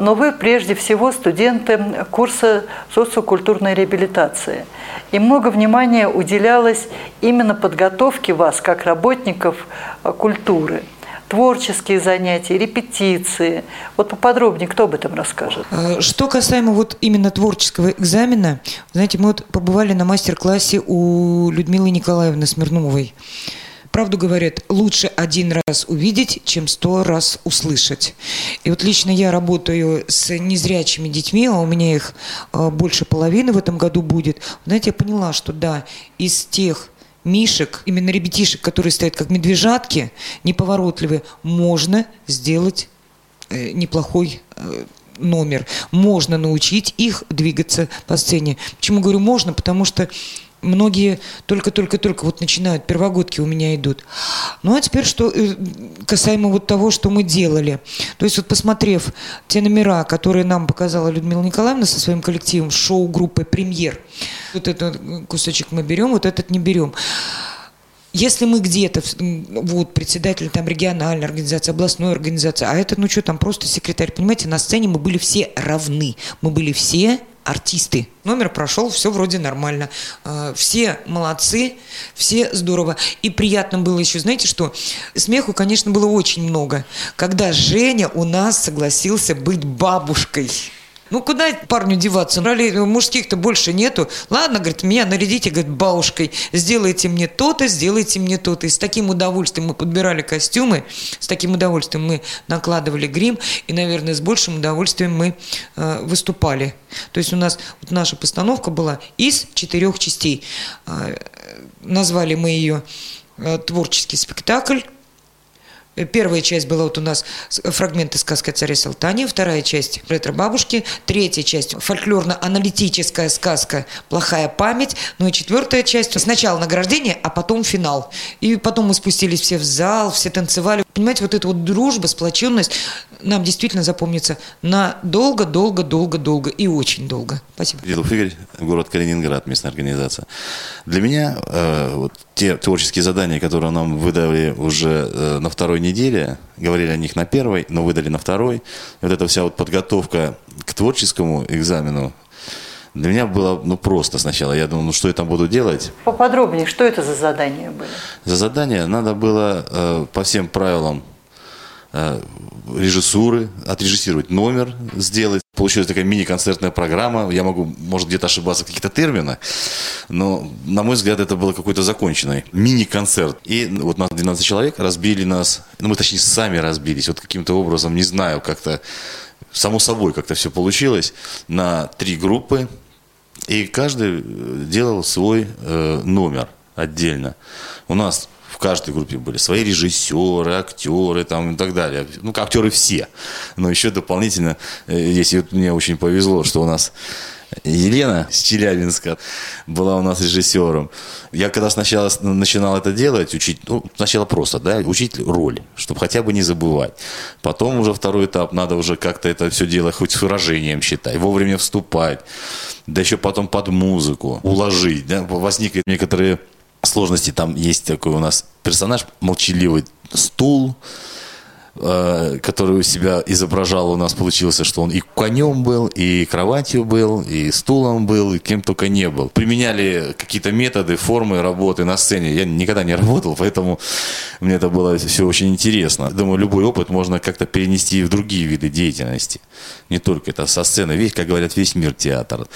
Но вы прежде всего студенты курса социокультурной реабилитации. И много внимания уделялось именно подготовке вас, как работников э, культуры творческие занятия, репетиции. Вот поподробнее, кто об этом расскажет? Э, что касаемо вот именно творческого экзамена, знаете, мы вот побывали на мастер-классе у Людмилы Николаевны Смирновой. Правду говорят, лучше один раз увидеть, чем сто раз услышать. И вот лично я работаю с незрячими детьми, а у меня их э, больше половины в этом году будет. Знаете, я поняла, что да, из тех мишек, именно ребятишек, которые стоят как медвежатки, неповоротливые, можно сделать э, неплохой э, номер. Можно научить их двигаться по сцене. Почему говорю можно? Потому что многие только-только-только вот начинают, первогодки у меня идут. Ну а теперь что э, касаемо вот того, что мы делали. То есть вот посмотрев те номера, которые нам показала Людмила Николаевна со своим коллективом, шоу-группы «Премьер», вот этот кусочек мы берем, вот этот не берем. Если мы где-то, вот, председатель там региональной организации, областной организации, а это, ну что, там просто секретарь, понимаете, на сцене мы были все равны. Мы были все артисты. Номер прошел, все вроде нормально. А, все молодцы, все здорово. И приятно было еще, знаете что, смеху, конечно, было очень много. Когда Женя у нас согласился быть бабушкой. Ну, куда парню деваться? Ролей мужских-то больше нету. Ладно, говорит, меня нарядите, говорит, бабушкой. Сделайте мне то-то, сделайте мне то-то. И с таким удовольствием мы подбирали костюмы, с таким удовольствием мы накладывали грим, и, наверное, с большим удовольствием мы э, выступали. То есть у нас вот наша постановка была из четырех частей. Э, назвали мы ее э, «Творческий спектакль», Первая часть была вот у нас фрагменты сказки о царе Салтане, вторая часть ретро-бабушки, третья часть фольклорно-аналитическая сказка «Плохая память», ну и четвертая часть сначала награждение, а потом финал. И потом мы спустились все в зал, все танцевали. Понимаете, вот эта вот дружба, сплоченность нам действительно запомнится на долго-долго-долго-долго и очень долго. Спасибо. Дедов Игорь, город Калининград, местная организация. Для меня э, вот те творческие задания, которые нам выдали уже э, на второй неделе, говорили о них на первой, но выдали на второй. И вот эта вся вот подготовка к творческому экзамену для меня было ну, просто сначала. Я думал, ну что я там буду делать? Поподробнее, что это за задания были? За задание надо было э, по всем правилам режиссуры, отрежиссировать номер, сделать. Получилась такая мини-концертная программа. Я могу, может, где-то ошибаться в каких-то терминах, но, на мой взгляд, это было какой-то законченный мини-концерт. И вот нас 12 человек разбили нас, ну, мы, точнее, сами разбились. Вот каким-то образом, не знаю, как-то, само собой как-то все получилось, на три группы. И каждый делал свой э, номер отдельно. У нас в каждой группе были свои режиссеры, актеры там, и так далее. Ну, актеры все. Но еще дополнительно, здесь э, вот мне очень повезло, что у нас Елена с Челябинска была у нас режиссером. Я когда сначала начинал это делать, учить, ну, сначала просто, да, учить роль, чтобы хотя бы не забывать. Потом уже второй этап, надо уже как-то это все дело хоть с выражением считать, вовремя вступать, да еще потом под музыку уложить. Да, возникли некоторые сложности там есть такой у нас персонаж, молчаливый стул, который у себя изображал, у нас получился, что он и конем был, и кроватью был, и стулом был, и кем только не был. Применяли какие-то методы, формы работы на сцене. Я никогда не работал, поэтому мне это было все очень интересно. Думаю, любой опыт можно как-то перенести в другие виды деятельности. Не только это со сцены. Весь, как говорят, весь мир театр.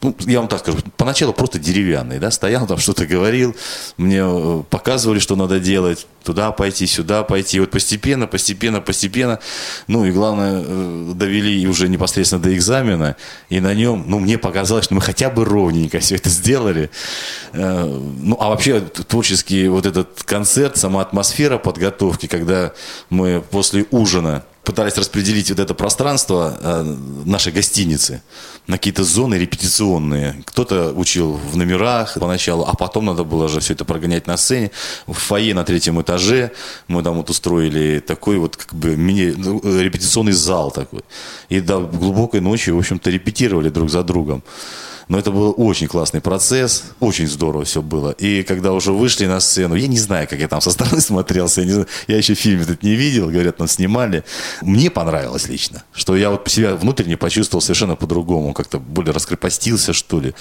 Ну, я вам так скажу, поначалу просто деревянный, да, стоял там, что-то говорил, мне э, показывали, что надо делать, туда пойти, сюда пойти. И вот постепенно, постепенно, постепенно, ну и главное, э, довели уже непосредственно до экзамена, и на нем, ну, мне показалось, что мы хотя бы ровненько все это сделали. Э, ну, а вообще творческий вот этот концерт, сама атмосфера подготовки, когда мы после ужина пытались распределить вот это пространство э, нашей гостиницы на какие-то зоны репетиционные. Кто-то учил в номерах поначалу, а потом надо было же все это прогонять на сцене. В фойе на третьем этаже мы там вот устроили такой вот как бы мини ну, зал такой. И до глубокой ночи, в общем-то, репетировали друг за другом. Но это был очень классный процесс, очень здорово все было. И когда уже вышли на сцену, я не знаю, как я там со стороны смотрелся, я, не знаю, я еще фильм этот не видел, говорят, нас снимали. Мне понравилось лично, что я вот себя внутренне почувствовал совершенно по-другому, как-то более раскрепостился, что ли.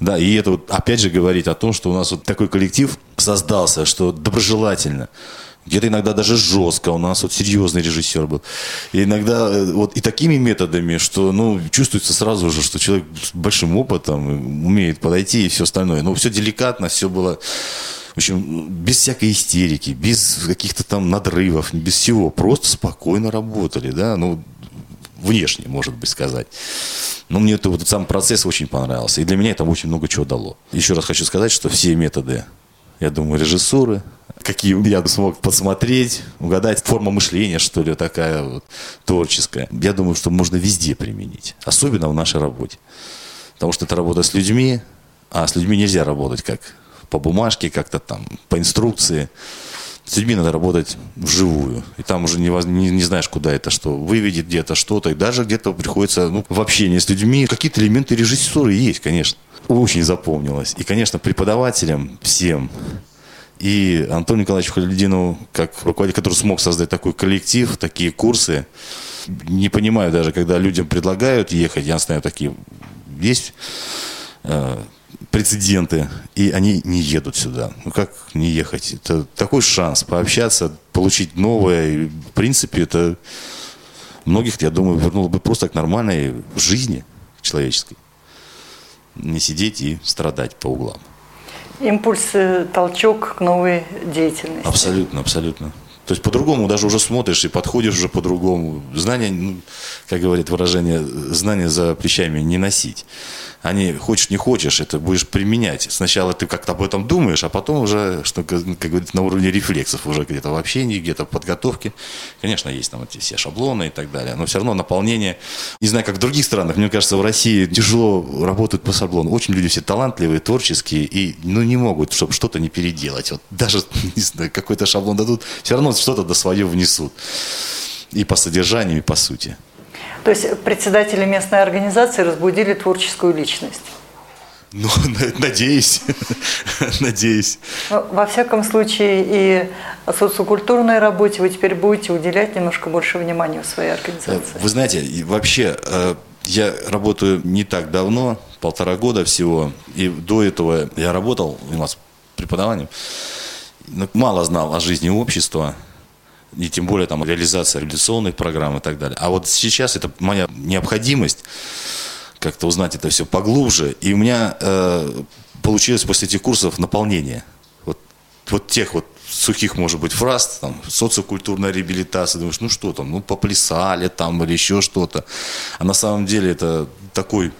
Да, и это вот опять же говорить о том, что у нас вот такой коллектив создался, что доброжелательно где-то иногда даже жестко. У нас вот серьезный режиссер был. И иногда э, вот и такими методами, что ну, чувствуется сразу же, что человек с большим опытом умеет подойти и все остальное. Но все деликатно, все было В общем, без всякой истерики, без каких-то там надрывов, без всего. Просто спокойно работали, да, ну, внешне, может быть, сказать. Но мне это, вот сам процесс очень понравился. И для меня это очень много чего дало. Еще раз хочу сказать, что все методы, я думаю, режиссуры, какие я смог посмотреть, угадать, форма мышления, что ли, такая вот творческая. Я думаю, что можно везде применить, особенно в нашей работе. Потому что это работа с людьми, а с людьми нельзя работать как по бумажке, как-то там, по инструкции. С людьми надо работать вживую. И там уже не, не, не знаешь, куда это что. Выведет где-то что-то. И даже где-то приходится ну, в общении с людьми. Какие-то элементы режиссуры есть, конечно. Очень запомнилось. И, конечно, преподавателям всем и Антону Николаевичу Халидинову, как руководитель, который смог создать такой коллектив, такие курсы. Не понимаю даже, когда людям предлагают ехать, я знаю, такие есть э, прецеденты, и они не едут сюда. Ну как не ехать? Это такой шанс пообщаться, получить новое. И, в принципе, это многих, я думаю, вернуло бы просто к нормальной жизни человеческой. Не сидеть и страдать по углам. Импульс, толчок к новой деятельности. Абсолютно, абсолютно. То есть по-другому даже уже смотришь и подходишь уже по-другому. Знания, ну, как говорит выражение, знания за плечами не носить они хочешь не хочешь, это будешь применять. Сначала ты как-то об этом думаешь, а потом уже, что, как говорится, на уровне рефлексов, уже где-то в общении, где-то в подготовке. Конечно, есть там эти все шаблоны и так далее, но все равно наполнение, не знаю, как в других странах, мне кажется, в России тяжело работают по шаблону. Очень люди все талантливые, творческие, и ну, не могут, чтобы что-то не переделать. Вот даже, не знаю, какой-то шаблон дадут, все равно что-то до свое внесут. И по содержанию, и по сути. То есть председатели местной организации разбудили творческую личность. Ну, надеюсь, надеюсь. Но, во всяком случае, и социокультурной работе вы теперь будете уделять немножко больше внимания в своей организации. Вы знаете, вообще, э, я работаю не так давно, полтора года всего, и до этого я работал, занимался преподаванием, но мало знал о жизни общества, и тем более там реализация реализационных программ и так далее. А вот сейчас это моя необходимость как-то узнать это все поглубже. И у меня э, получилось после этих курсов наполнение. Вот, вот тех вот сухих, может быть, фраз, там, социокультурная реабилитация, думаешь, ну что там, ну поплясали там или еще что-то. А на самом деле это такой,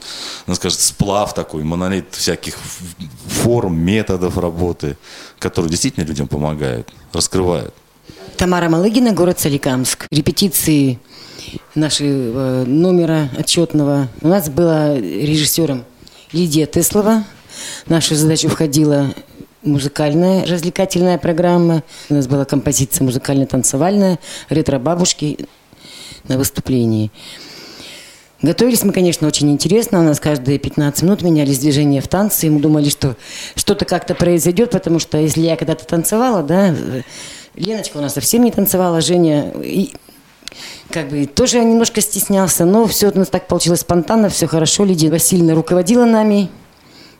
ну скажем, сплав такой, монолит всяких форм, методов работы, которые действительно людям помогают, раскрывают. Тамара Малыгина, город Соликамск. Репетиции нашего номера отчетного. У нас была режиссером Лидия Теслова. В нашу входила музыкальная развлекательная программа. У нас была композиция музыкально-танцевальная, ретро-бабушки на выступлении. Готовились мы, конечно, очень интересно. У нас каждые 15 минут менялись движения в танце. И мы думали, что что-то как-то произойдет, потому что если я когда-то танцевала, да, Леночка у нас совсем не танцевала, Женя и, как бы тоже немножко стеснялся, но все у нас так получилось спонтанно, все хорошо. Лидия Васильевна руководила нами.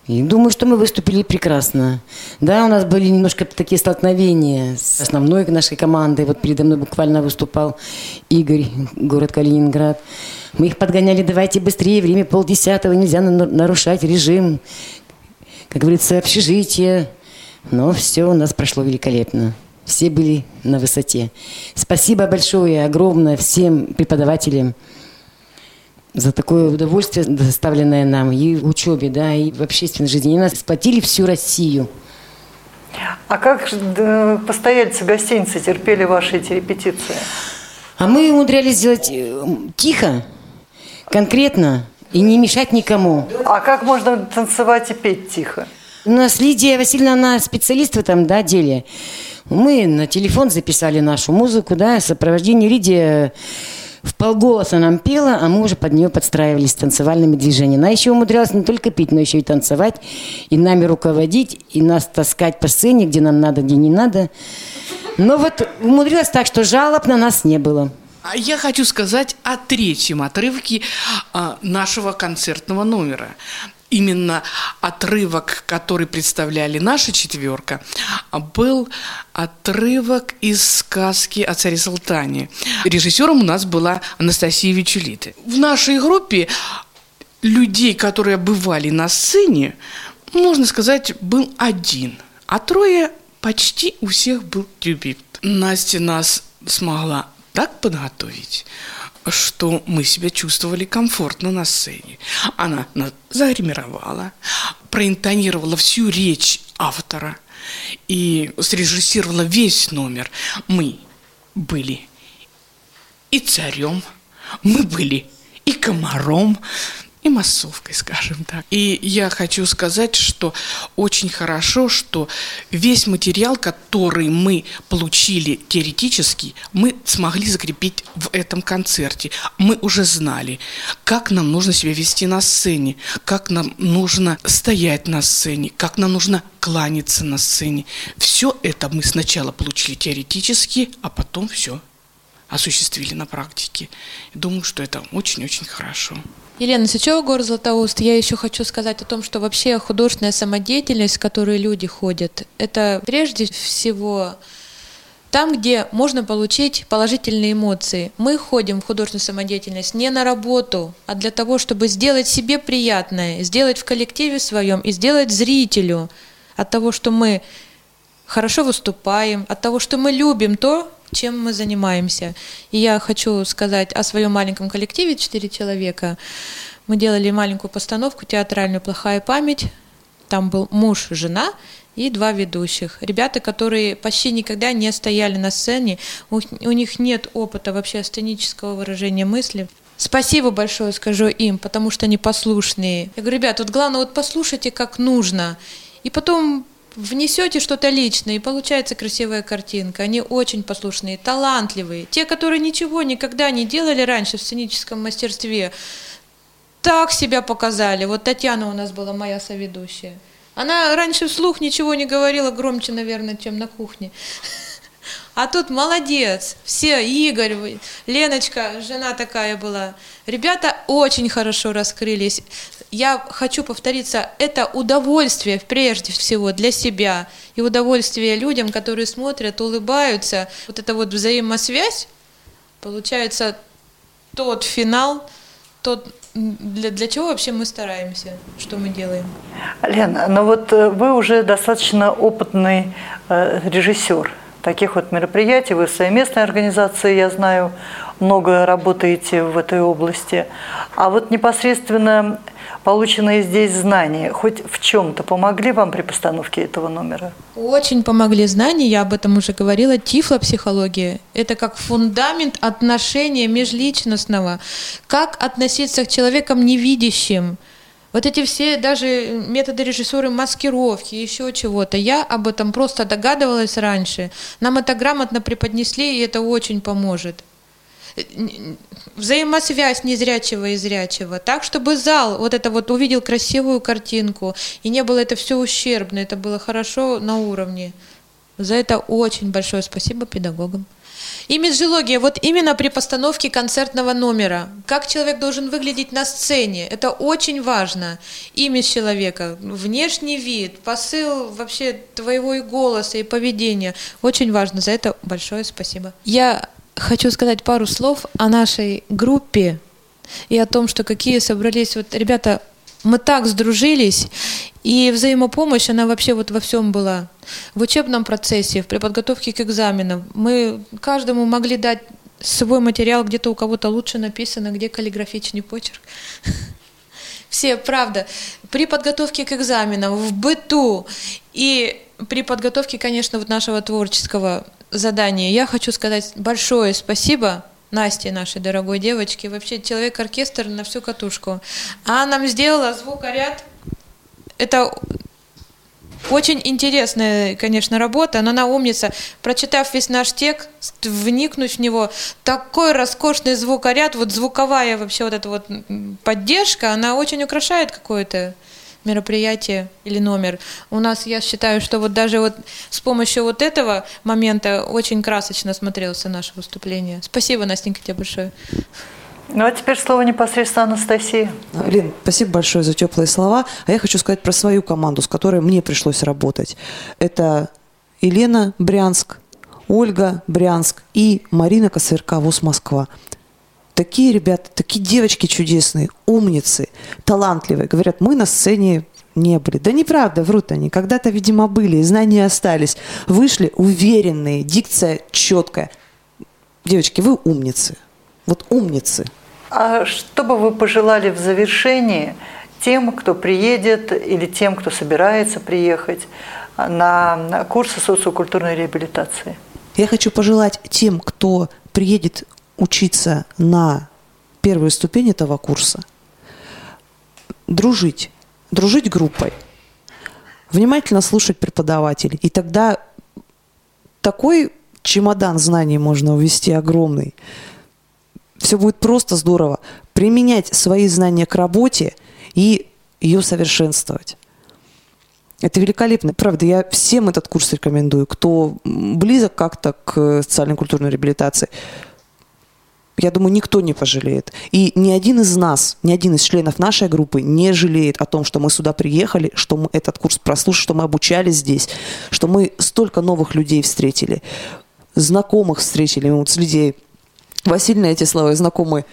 И думаю, что мы выступили прекрасно. Да, у нас были немножко такие столкновения с основной нашей командой. Вот передо мной буквально выступал Игорь, город Калининград. Мы их подгоняли, давайте быстрее, время полдесятого, нельзя нарушать режим. Как говорится, общежитие. Но все у нас прошло великолепно все были на высоте. Спасибо большое, огромное всем преподавателям за такое удовольствие, доставленное нам и в учебе, да, и в общественной жизни. Они нас сплотили всю Россию. А как постояльцы гостиницы терпели ваши эти репетиции? А мы умудрялись сделать э, тихо, конкретно и не мешать никому. А как можно танцевать и петь тихо? У нас Лидия Васильевна, она специалист в этом да, деле. Мы на телефон записали нашу музыку, да, сопровождение Лидия в полголоса нам пела, а мы уже под нее подстраивались танцевальными движениями. Она еще умудрялась не только петь, но еще и танцевать, и нами руководить, и нас таскать по сцене, где нам надо, где не надо. Но вот умудрилась так, что жалоб на нас не было. А я хочу сказать о третьем отрывке а, нашего концертного номера именно отрывок, который представляли наша четверка, был отрывок из сказки о царе Салтане. Режиссером у нас была Анастасия Вечулиты. В нашей группе людей, которые бывали на сцене, можно сказать, был один, а трое почти у всех был дебют. Настя нас смогла так подготовить, что мы себя чувствовали комфортно на сцене. Она нас загримировала, проинтонировала всю речь автора и срежиссировала весь номер. Мы были и царем, мы были и комаром, и массовкой, скажем так. И я хочу сказать, что очень хорошо, что весь материал, который мы получили теоретически, мы смогли закрепить в этом концерте. Мы уже знали, как нам нужно себя вести на сцене, как нам нужно стоять на сцене, как нам нужно кланяться на сцене. Все это мы сначала получили теоретически, а потом все осуществили на практике. Думаю, что это очень-очень хорошо. Елена Сычева, город Златоуст. Я еще хочу сказать о том, что вообще художественная самодеятельность, в которой люди ходят, это прежде всего там, где можно получить положительные эмоции. Мы ходим в художественную самодеятельность не на работу, а для того, чтобы сделать себе приятное, сделать в коллективе своем и сделать зрителю от того, что мы хорошо выступаем, от того, что мы любим то, чем мы занимаемся. И я хочу сказать о своем маленьком коллективе «Четыре человека». Мы делали маленькую постановку театральную «Плохая память». Там был муж, жена и два ведущих. Ребята, которые почти никогда не стояли на сцене, у, них нет опыта вообще сценического выражения мысли. Спасибо большое скажу им, потому что они послушные. Я говорю, ребят, вот главное вот послушайте как нужно. И потом внесете что-то личное, и получается красивая картинка. Они очень послушные, талантливые. Те, которые ничего никогда не делали раньше в сценическом мастерстве, так себя показали. Вот Татьяна у нас была моя соведущая. Она раньше вслух ничего не говорила, громче, наверное, чем на кухне. А тут молодец. Все, Игорь, Леночка, жена такая была. Ребята очень хорошо раскрылись. Я хочу повториться, это удовольствие прежде всего для себя и удовольствие людям, которые смотрят, улыбаются. Вот эта вот взаимосвязь, получается тот финал, тот для, для чего вообще мы стараемся, что мы делаем? Лена, ну вот э, вы уже достаточно опытный э, режиссер таких вот мероприятий. Вы в своей местной организации, я знаю, много работаете в этой области. А вот непосредственно полученные здесь знания хоть в чем-то помогли вам при постановке этого номера? Очень помогли знания, я об этом уже говорила. Тифлопсихология – это как фундамент отношения межличностного. Как относиться к человекам невидящим – вот эти все даже методы режиссуры маскировки, еще чего-то, я об этом просто догадывалась раньше. Нам это грамотно преподнесли, и это очень поможет. Взаимосвязь незрячего и зрячего, так, чтобы зал вот это вот увидел красивую картинку, и не было это все ущербно, это было хорошо на уровне. За это очень большое спасибо педагогам. Имиджология, вот именно при постановке концертного номера. Как человек должен выглядеть на сцене, это очень важно. Имидж человека, внешний вид, посыл вообще твоего и голоса, и поведения. Очень важно, за это большое спасибо. Я хочу сказать пару слов о нашей группе и о том, что какие собрались вот ребята мы так сдружились, и взаимопомощь, она вообще вот во всем была. В учебном процессе, при подготовке к экзаменам мы каждому могли дать свой материал, где-то у кого-то лучше написано, где каллиграфичный почерк. Все, правда, при подготовке к экзаменам, в быту и при подготовке, конечно, вот нашего творческого задания, я хочу сказать большое спасибо Насте, нашей дорогой девочке, вообще человек-оркестр на всю катушку. А нам сделала звукоряд. Это очень интересная, конечно, работа, но она умница. Прочитав весь наш текст, вникнуть в него, такой роскошный звукоряд, вот звуковая вообще вот эта вот поддержка, она очень украшает какое-то мероприятие или номер. У нас, я считаю, что вот даже вот с помощью вот этого момента очень красочно смотрелось наше выступление. Спасибо, Настенька, тебе большое. Ну а теперь слово непосредственно Анастасии. Лин, спасибо большое за теплые слова. А я хочу сказать про свою команду, с которой мне пришлось работать. Это Елена Брянск, Ольга Брянск и Марина Косырка, ВУЗ Москва такие ребята, такие девочки чудесные, умницы, талантливые. Говорят, мы на сцене не были. Да неправда, врут они. Когда-то, видимо, были, знания остались. Вышли уверенные, дикция четкая. Девочки, вы умницы. Вот умницы. А что бы вы пожелали в завершении тем, кто приедет или тем, кто собирается приехать на курсы социокультурной реабилитации? Я хочу пожелать тем, кто приедет учиться на первую ступень этого курса, дружить, дружить группой, внимательно слушать преподавателей. И тогда такой чемодан знаний можно увести огромный. Все будет просто здорово. Применять свои знания к работе и ее совершенствовать. Это великолепно. Правда, я всем этот курс рекомендую. Кто близок как-то к социальной культурной реабилитации, я думаю, никто не пожалеет. И ни один из нас, ни один из членов нашей группы не жалеет о том, что мы сюда приехали, что мы этот курс прослушали, что мы обучались здесь, что мы столько новых людей встретили, знакомых встретили. Вот с Лидией Васильевной эти слова знакомые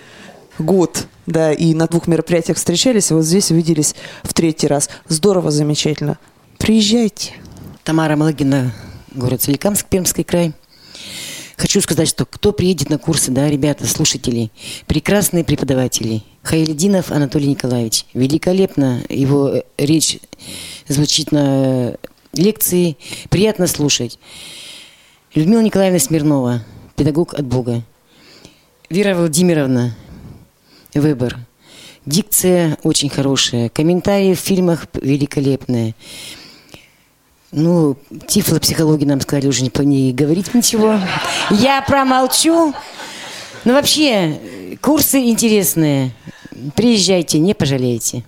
год, да, и на двух мероприятиях встречались, и вот здесь увиделись в третий раз. Здорово, замечательно. Приезжайте. Тамара Малыгина, город Соликамск, Пермский край. Хочу сказать, что кто приедет на курсы, да, ребята, слушатели, прекрасные преподаватели. Хайлединов Анатолий Николаевич. Великолепно его э, речь звучит на лекции. Приятно слушать. Людмила Николаевна Смирнова, педагог от Бога. Вера Владимировна, выбор. Дикция очень хорошая. Комментарии в фильмах великолепные. Ну, тифлопсихологии нам сказали уже не, не говорить ничего. Я промолчу. Ну, вообще, курсы интересные. Приезжайте, не пожалеете.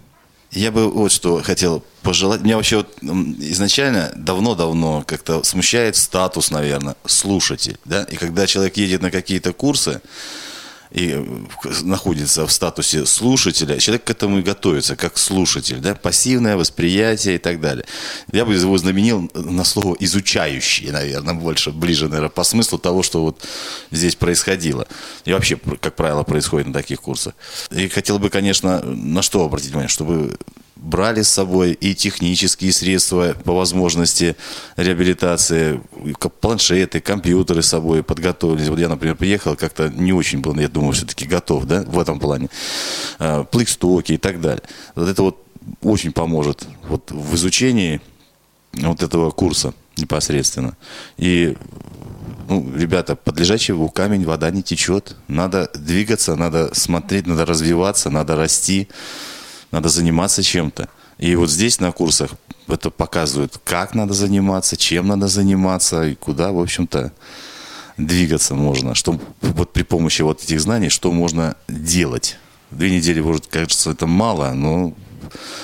Я бы вот что хотел пожелать. Меня вообще вот изначально давно-давно как-то смущает статус, наверное, слушатель. Да? И когда человек едет на какие-то курсы, и находится в статусе слушателя, человек к этому и готовится, как слушатель, да, пассивное восприятие и так далее. Я бы его знаменил на слово «изучающий», наверное, больше, ближе, наверное, по смыслу того, что вот здесь происходило. И вообще, как правило, происходит на таких курсах. И хотел бы, конечно, на что обратить внимание, чтобы брали с собой и технические средства по возможности реабилитации, планшеты, компьютеры с собой подготовились. Вот я, например, приехал, как-то не очень был, я думаю, все-таки готов, да, в этом плане. А, плейстоки и так далее. Вот это вот очень поможет вот в изучении вот этого курса непосредственно. И ну, ребята, под лежачий камень вода не течет. Надо двигаться, надо смотреть, надо развиваться, надо расти надо заниматься чем-то. И вот здесь на курсах это показывают, как надо заниматься, чем надо заниматься и куда, в общем-то, двигаться можно. Что вот при помощи вот этих знаний, что можно делать. Две недели, может, кажется, это мало, но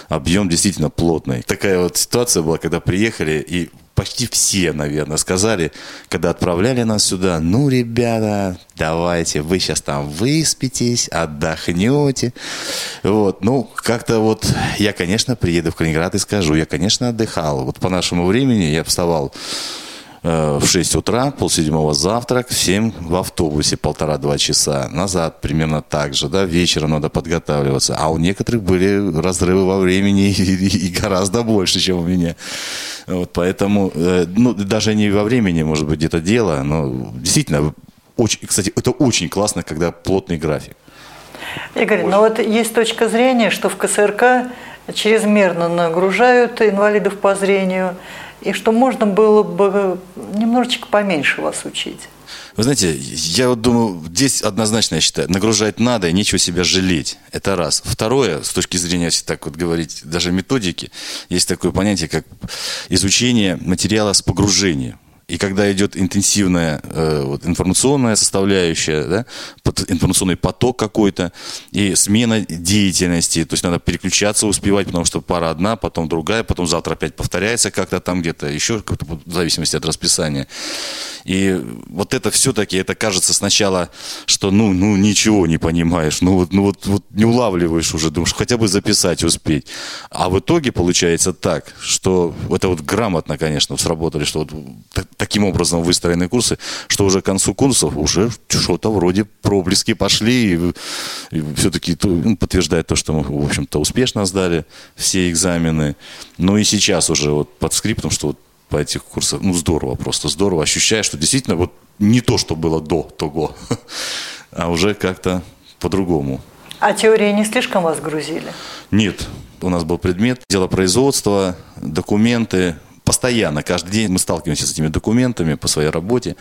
объем действительно плотный. Такая вот ситуация была, когда приехали, и почти все, наверное, сказали, когда отправляли нас сюда, ну, ребята, давайте, вы сейчас там выспитесь, отдохнете. Вот, ну, как-то вот, я, конечно, приеду в Калининград и скажу, я, конечно, отдыхал. Вот по нашему времени я вставал в 6 утра, полседьмого завтрак, в 7 в автобусе полтора-два часа. Назад примерно так же, да, вечером надо подготавливаться. А у некоторых были разрывы во времени и, и гораздо больше, чем у меня. Вот, поэтому, э, ну, даже не во времени, может быть, где-то дело, но действительно, очень, кстати, это очень классно, когда плотный график. Игорь, но вот есть точка зрения, что в КСРК чрезмерно нагружают инвалидов по зрению, и что можно было бы немножечко поменьше вас учить. Вы знаете, я вот думаю, здесь однозначно, я считаю, нагружать надо и нечего себя жалеть. Это раз. Второе, с точки зрения, если так вот говорить, даже методики, есть такое понятие, как изучение материала с погружением. И когда идет интенсивная э, вот, информационная составляющая, да, информационный поток какой-то, и смена деятельности, то есть надо переключаться, успевать, потому что пара одна, потом другая, потом завтра опять повторяется как-то там где-то еще, как-то в зависимости от расписания. И вот это все-таки, это кажется сначала, что ну, ну ничего не понимаешь, ну вот, ну вот, вот не улавливаешь уже, думаешь, хотя бы записать успеть. А в итоге получается так, что это вот грамотно, конечно, сработали, что вот таким образом выстроены курсы, что уже к концу курсов уже что-то вроде про проблески пошли, и, и все-таки ну, подтверждает то, что мы, в общем-то, успешно сдали все экзамены. Ну и сейчас уже вот под скриптом, что вот по этих курсах, ну здорово, просто здорово, ощущаешь, что действительно вот не то, что было до того, а уже как-то по-другому. А теории не слишком вас грузили? Нет. У нас был предмет дело производства, документы. Постоянно, каждый день мы сталкиваемся с этими документами по своей работе.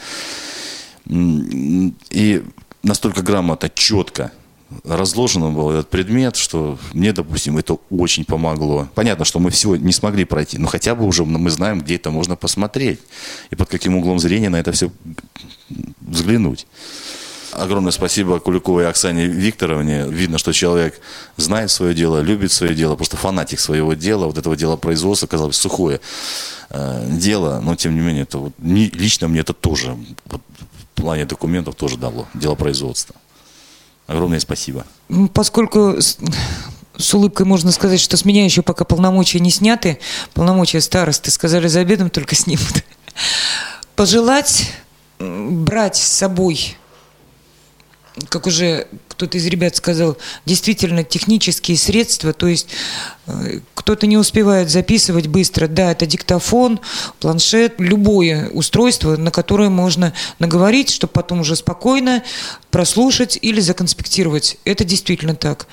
И настолько грамотно, четко разложено был этот предмет, что мне, допустим, это очень помогло. Понятно, что мы всего не смогли пройти, но хотя бы уже мы знаем, где это можно посмотреть и под каким углом зрения на это все взглянуть. Огромное спасибо Куликовой Оксане Викторовне. Видно, что человек знает свое дело, любит свое дело, просто фанатик своего дела, вот этого дела производства, казалось, сухое э, дело, но тем не менее, это вот, не, лично мне это тоже вот, плане документов тоже дало, дело производства. Огромное спасибо. Поскольку с, с улыбкой можно сказать, что с меня еще пока полномочия не сняты, полномочия старосты, сказали, за обедом только снимут. Пожелать брать с собой как уже кто-то из ребят сказал, действительно технические средства, то есть э, кто-то не успевает записывать быстро, да, это диктофон, планшет, любое устройство, на которое можно наговорить, чтобы потом уже спокойно прослушать или законспектировать. Это действительно так.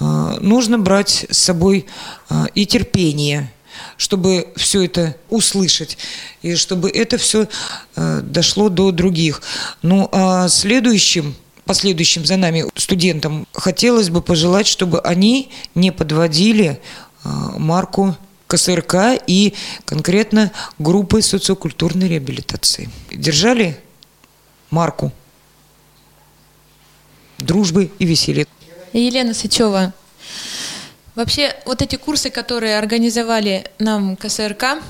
Э, нужно брать с собой э, и терпение, чтобы все это услышать и чтобы это все дошло до других. Ну а следующим последующим за нами студентам хотелось бы пожелать, чтобы они не подводили а, марку КСРК и конкретно группы социокультурной реабилитации. Держали марку дружбы и веселья. Елена Сычева. Вообще, вот эти курсы, которые организовали нам КСРК,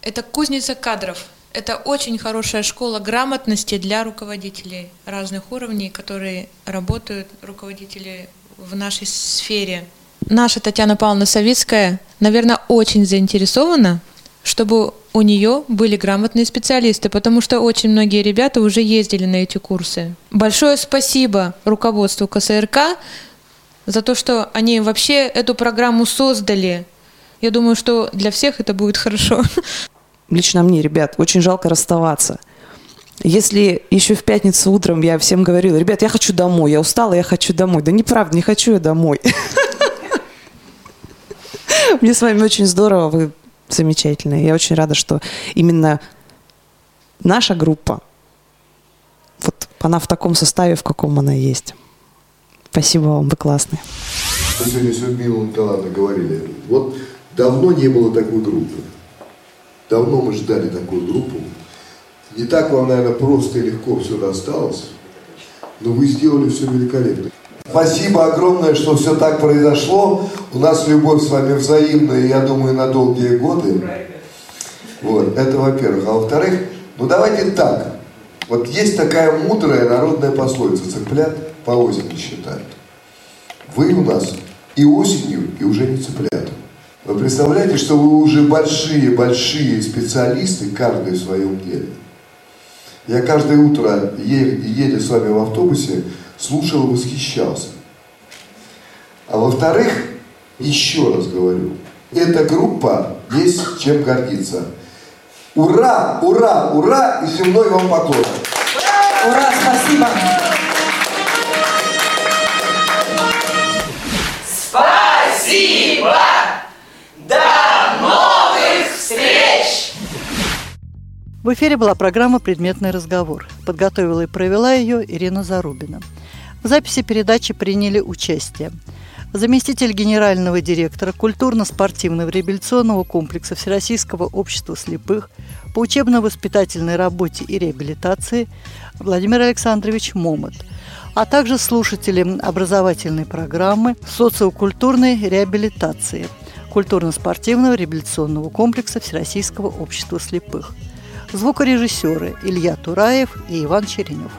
это кузница кадров – это очень хорошая школа грамотности для руководителей разных уровней, которые работают, руководители в нашей сфере. Наша Татьяна Павловна Савицкая, наверное, очень заинтересована, чтобы у нее были грамотные специалисты, потому что очень многие ребята уже ездили на эти курсы. Большое спасибо руководству КСРК за то, что они вообще эту программу создали. Я думаю, что для всех это будет хорошо. лично мне, ребят, очень жалко расставаться. Если еще в пятницу утром я всем говорила, ребят, я хочу домой, я устала, я хочу домой. Да неправда, не хочу я домой. Мне с вами очень здорово, вы замечательные. Я очень рада, что именно наша группа, вот она в таком составе, в каком она есть. Спасибо вам, вы классные. Мы сегодня с Людмилой Николаевной говорили, вот давно не было такой группы. Давно мы ждали такую группу. Не так вам, наверное, просто и легко все досталось, но вы сделали все великолепно. Спасибо огромное, что все так произошло. У нас любовь с вами взаимная, я думаю, на долгие годы. Вот, это во-первых. А во-вторых, ну давайте так. Вот есть такая мудрая народная пословица. Цыплят по осени считают. Вы у нас и осенью, и уже не цыплят. Вы представляете, что вы уже большие-большие специалисты, каждый в своем деле. Я каждое утро, едя с вами в автобусе, слушал и восхищался. А во-вторых, еще раз говорю, эта группа есть чем гордиться. Ура, ура, ура и земной вам поклон. Ура, спасибо. В эфире была программа «Предметный разговор». Подготовила и провела ее Ирина Зарубина. В записи передачи приняли участие заместитель генерального директора культурно-спортивного реабилитационного комплекса Всероссийского общества слепых по учебно-воспитательной работе и реабилитации Владимир Александрович Момот, а также слушатели образовательной программы социокультурной реабилитации – культурно-спортивного реабилитационного комплекса Всероссийского общества слепых. Звукорежиссеры Илья Тураев и Иван Черенев.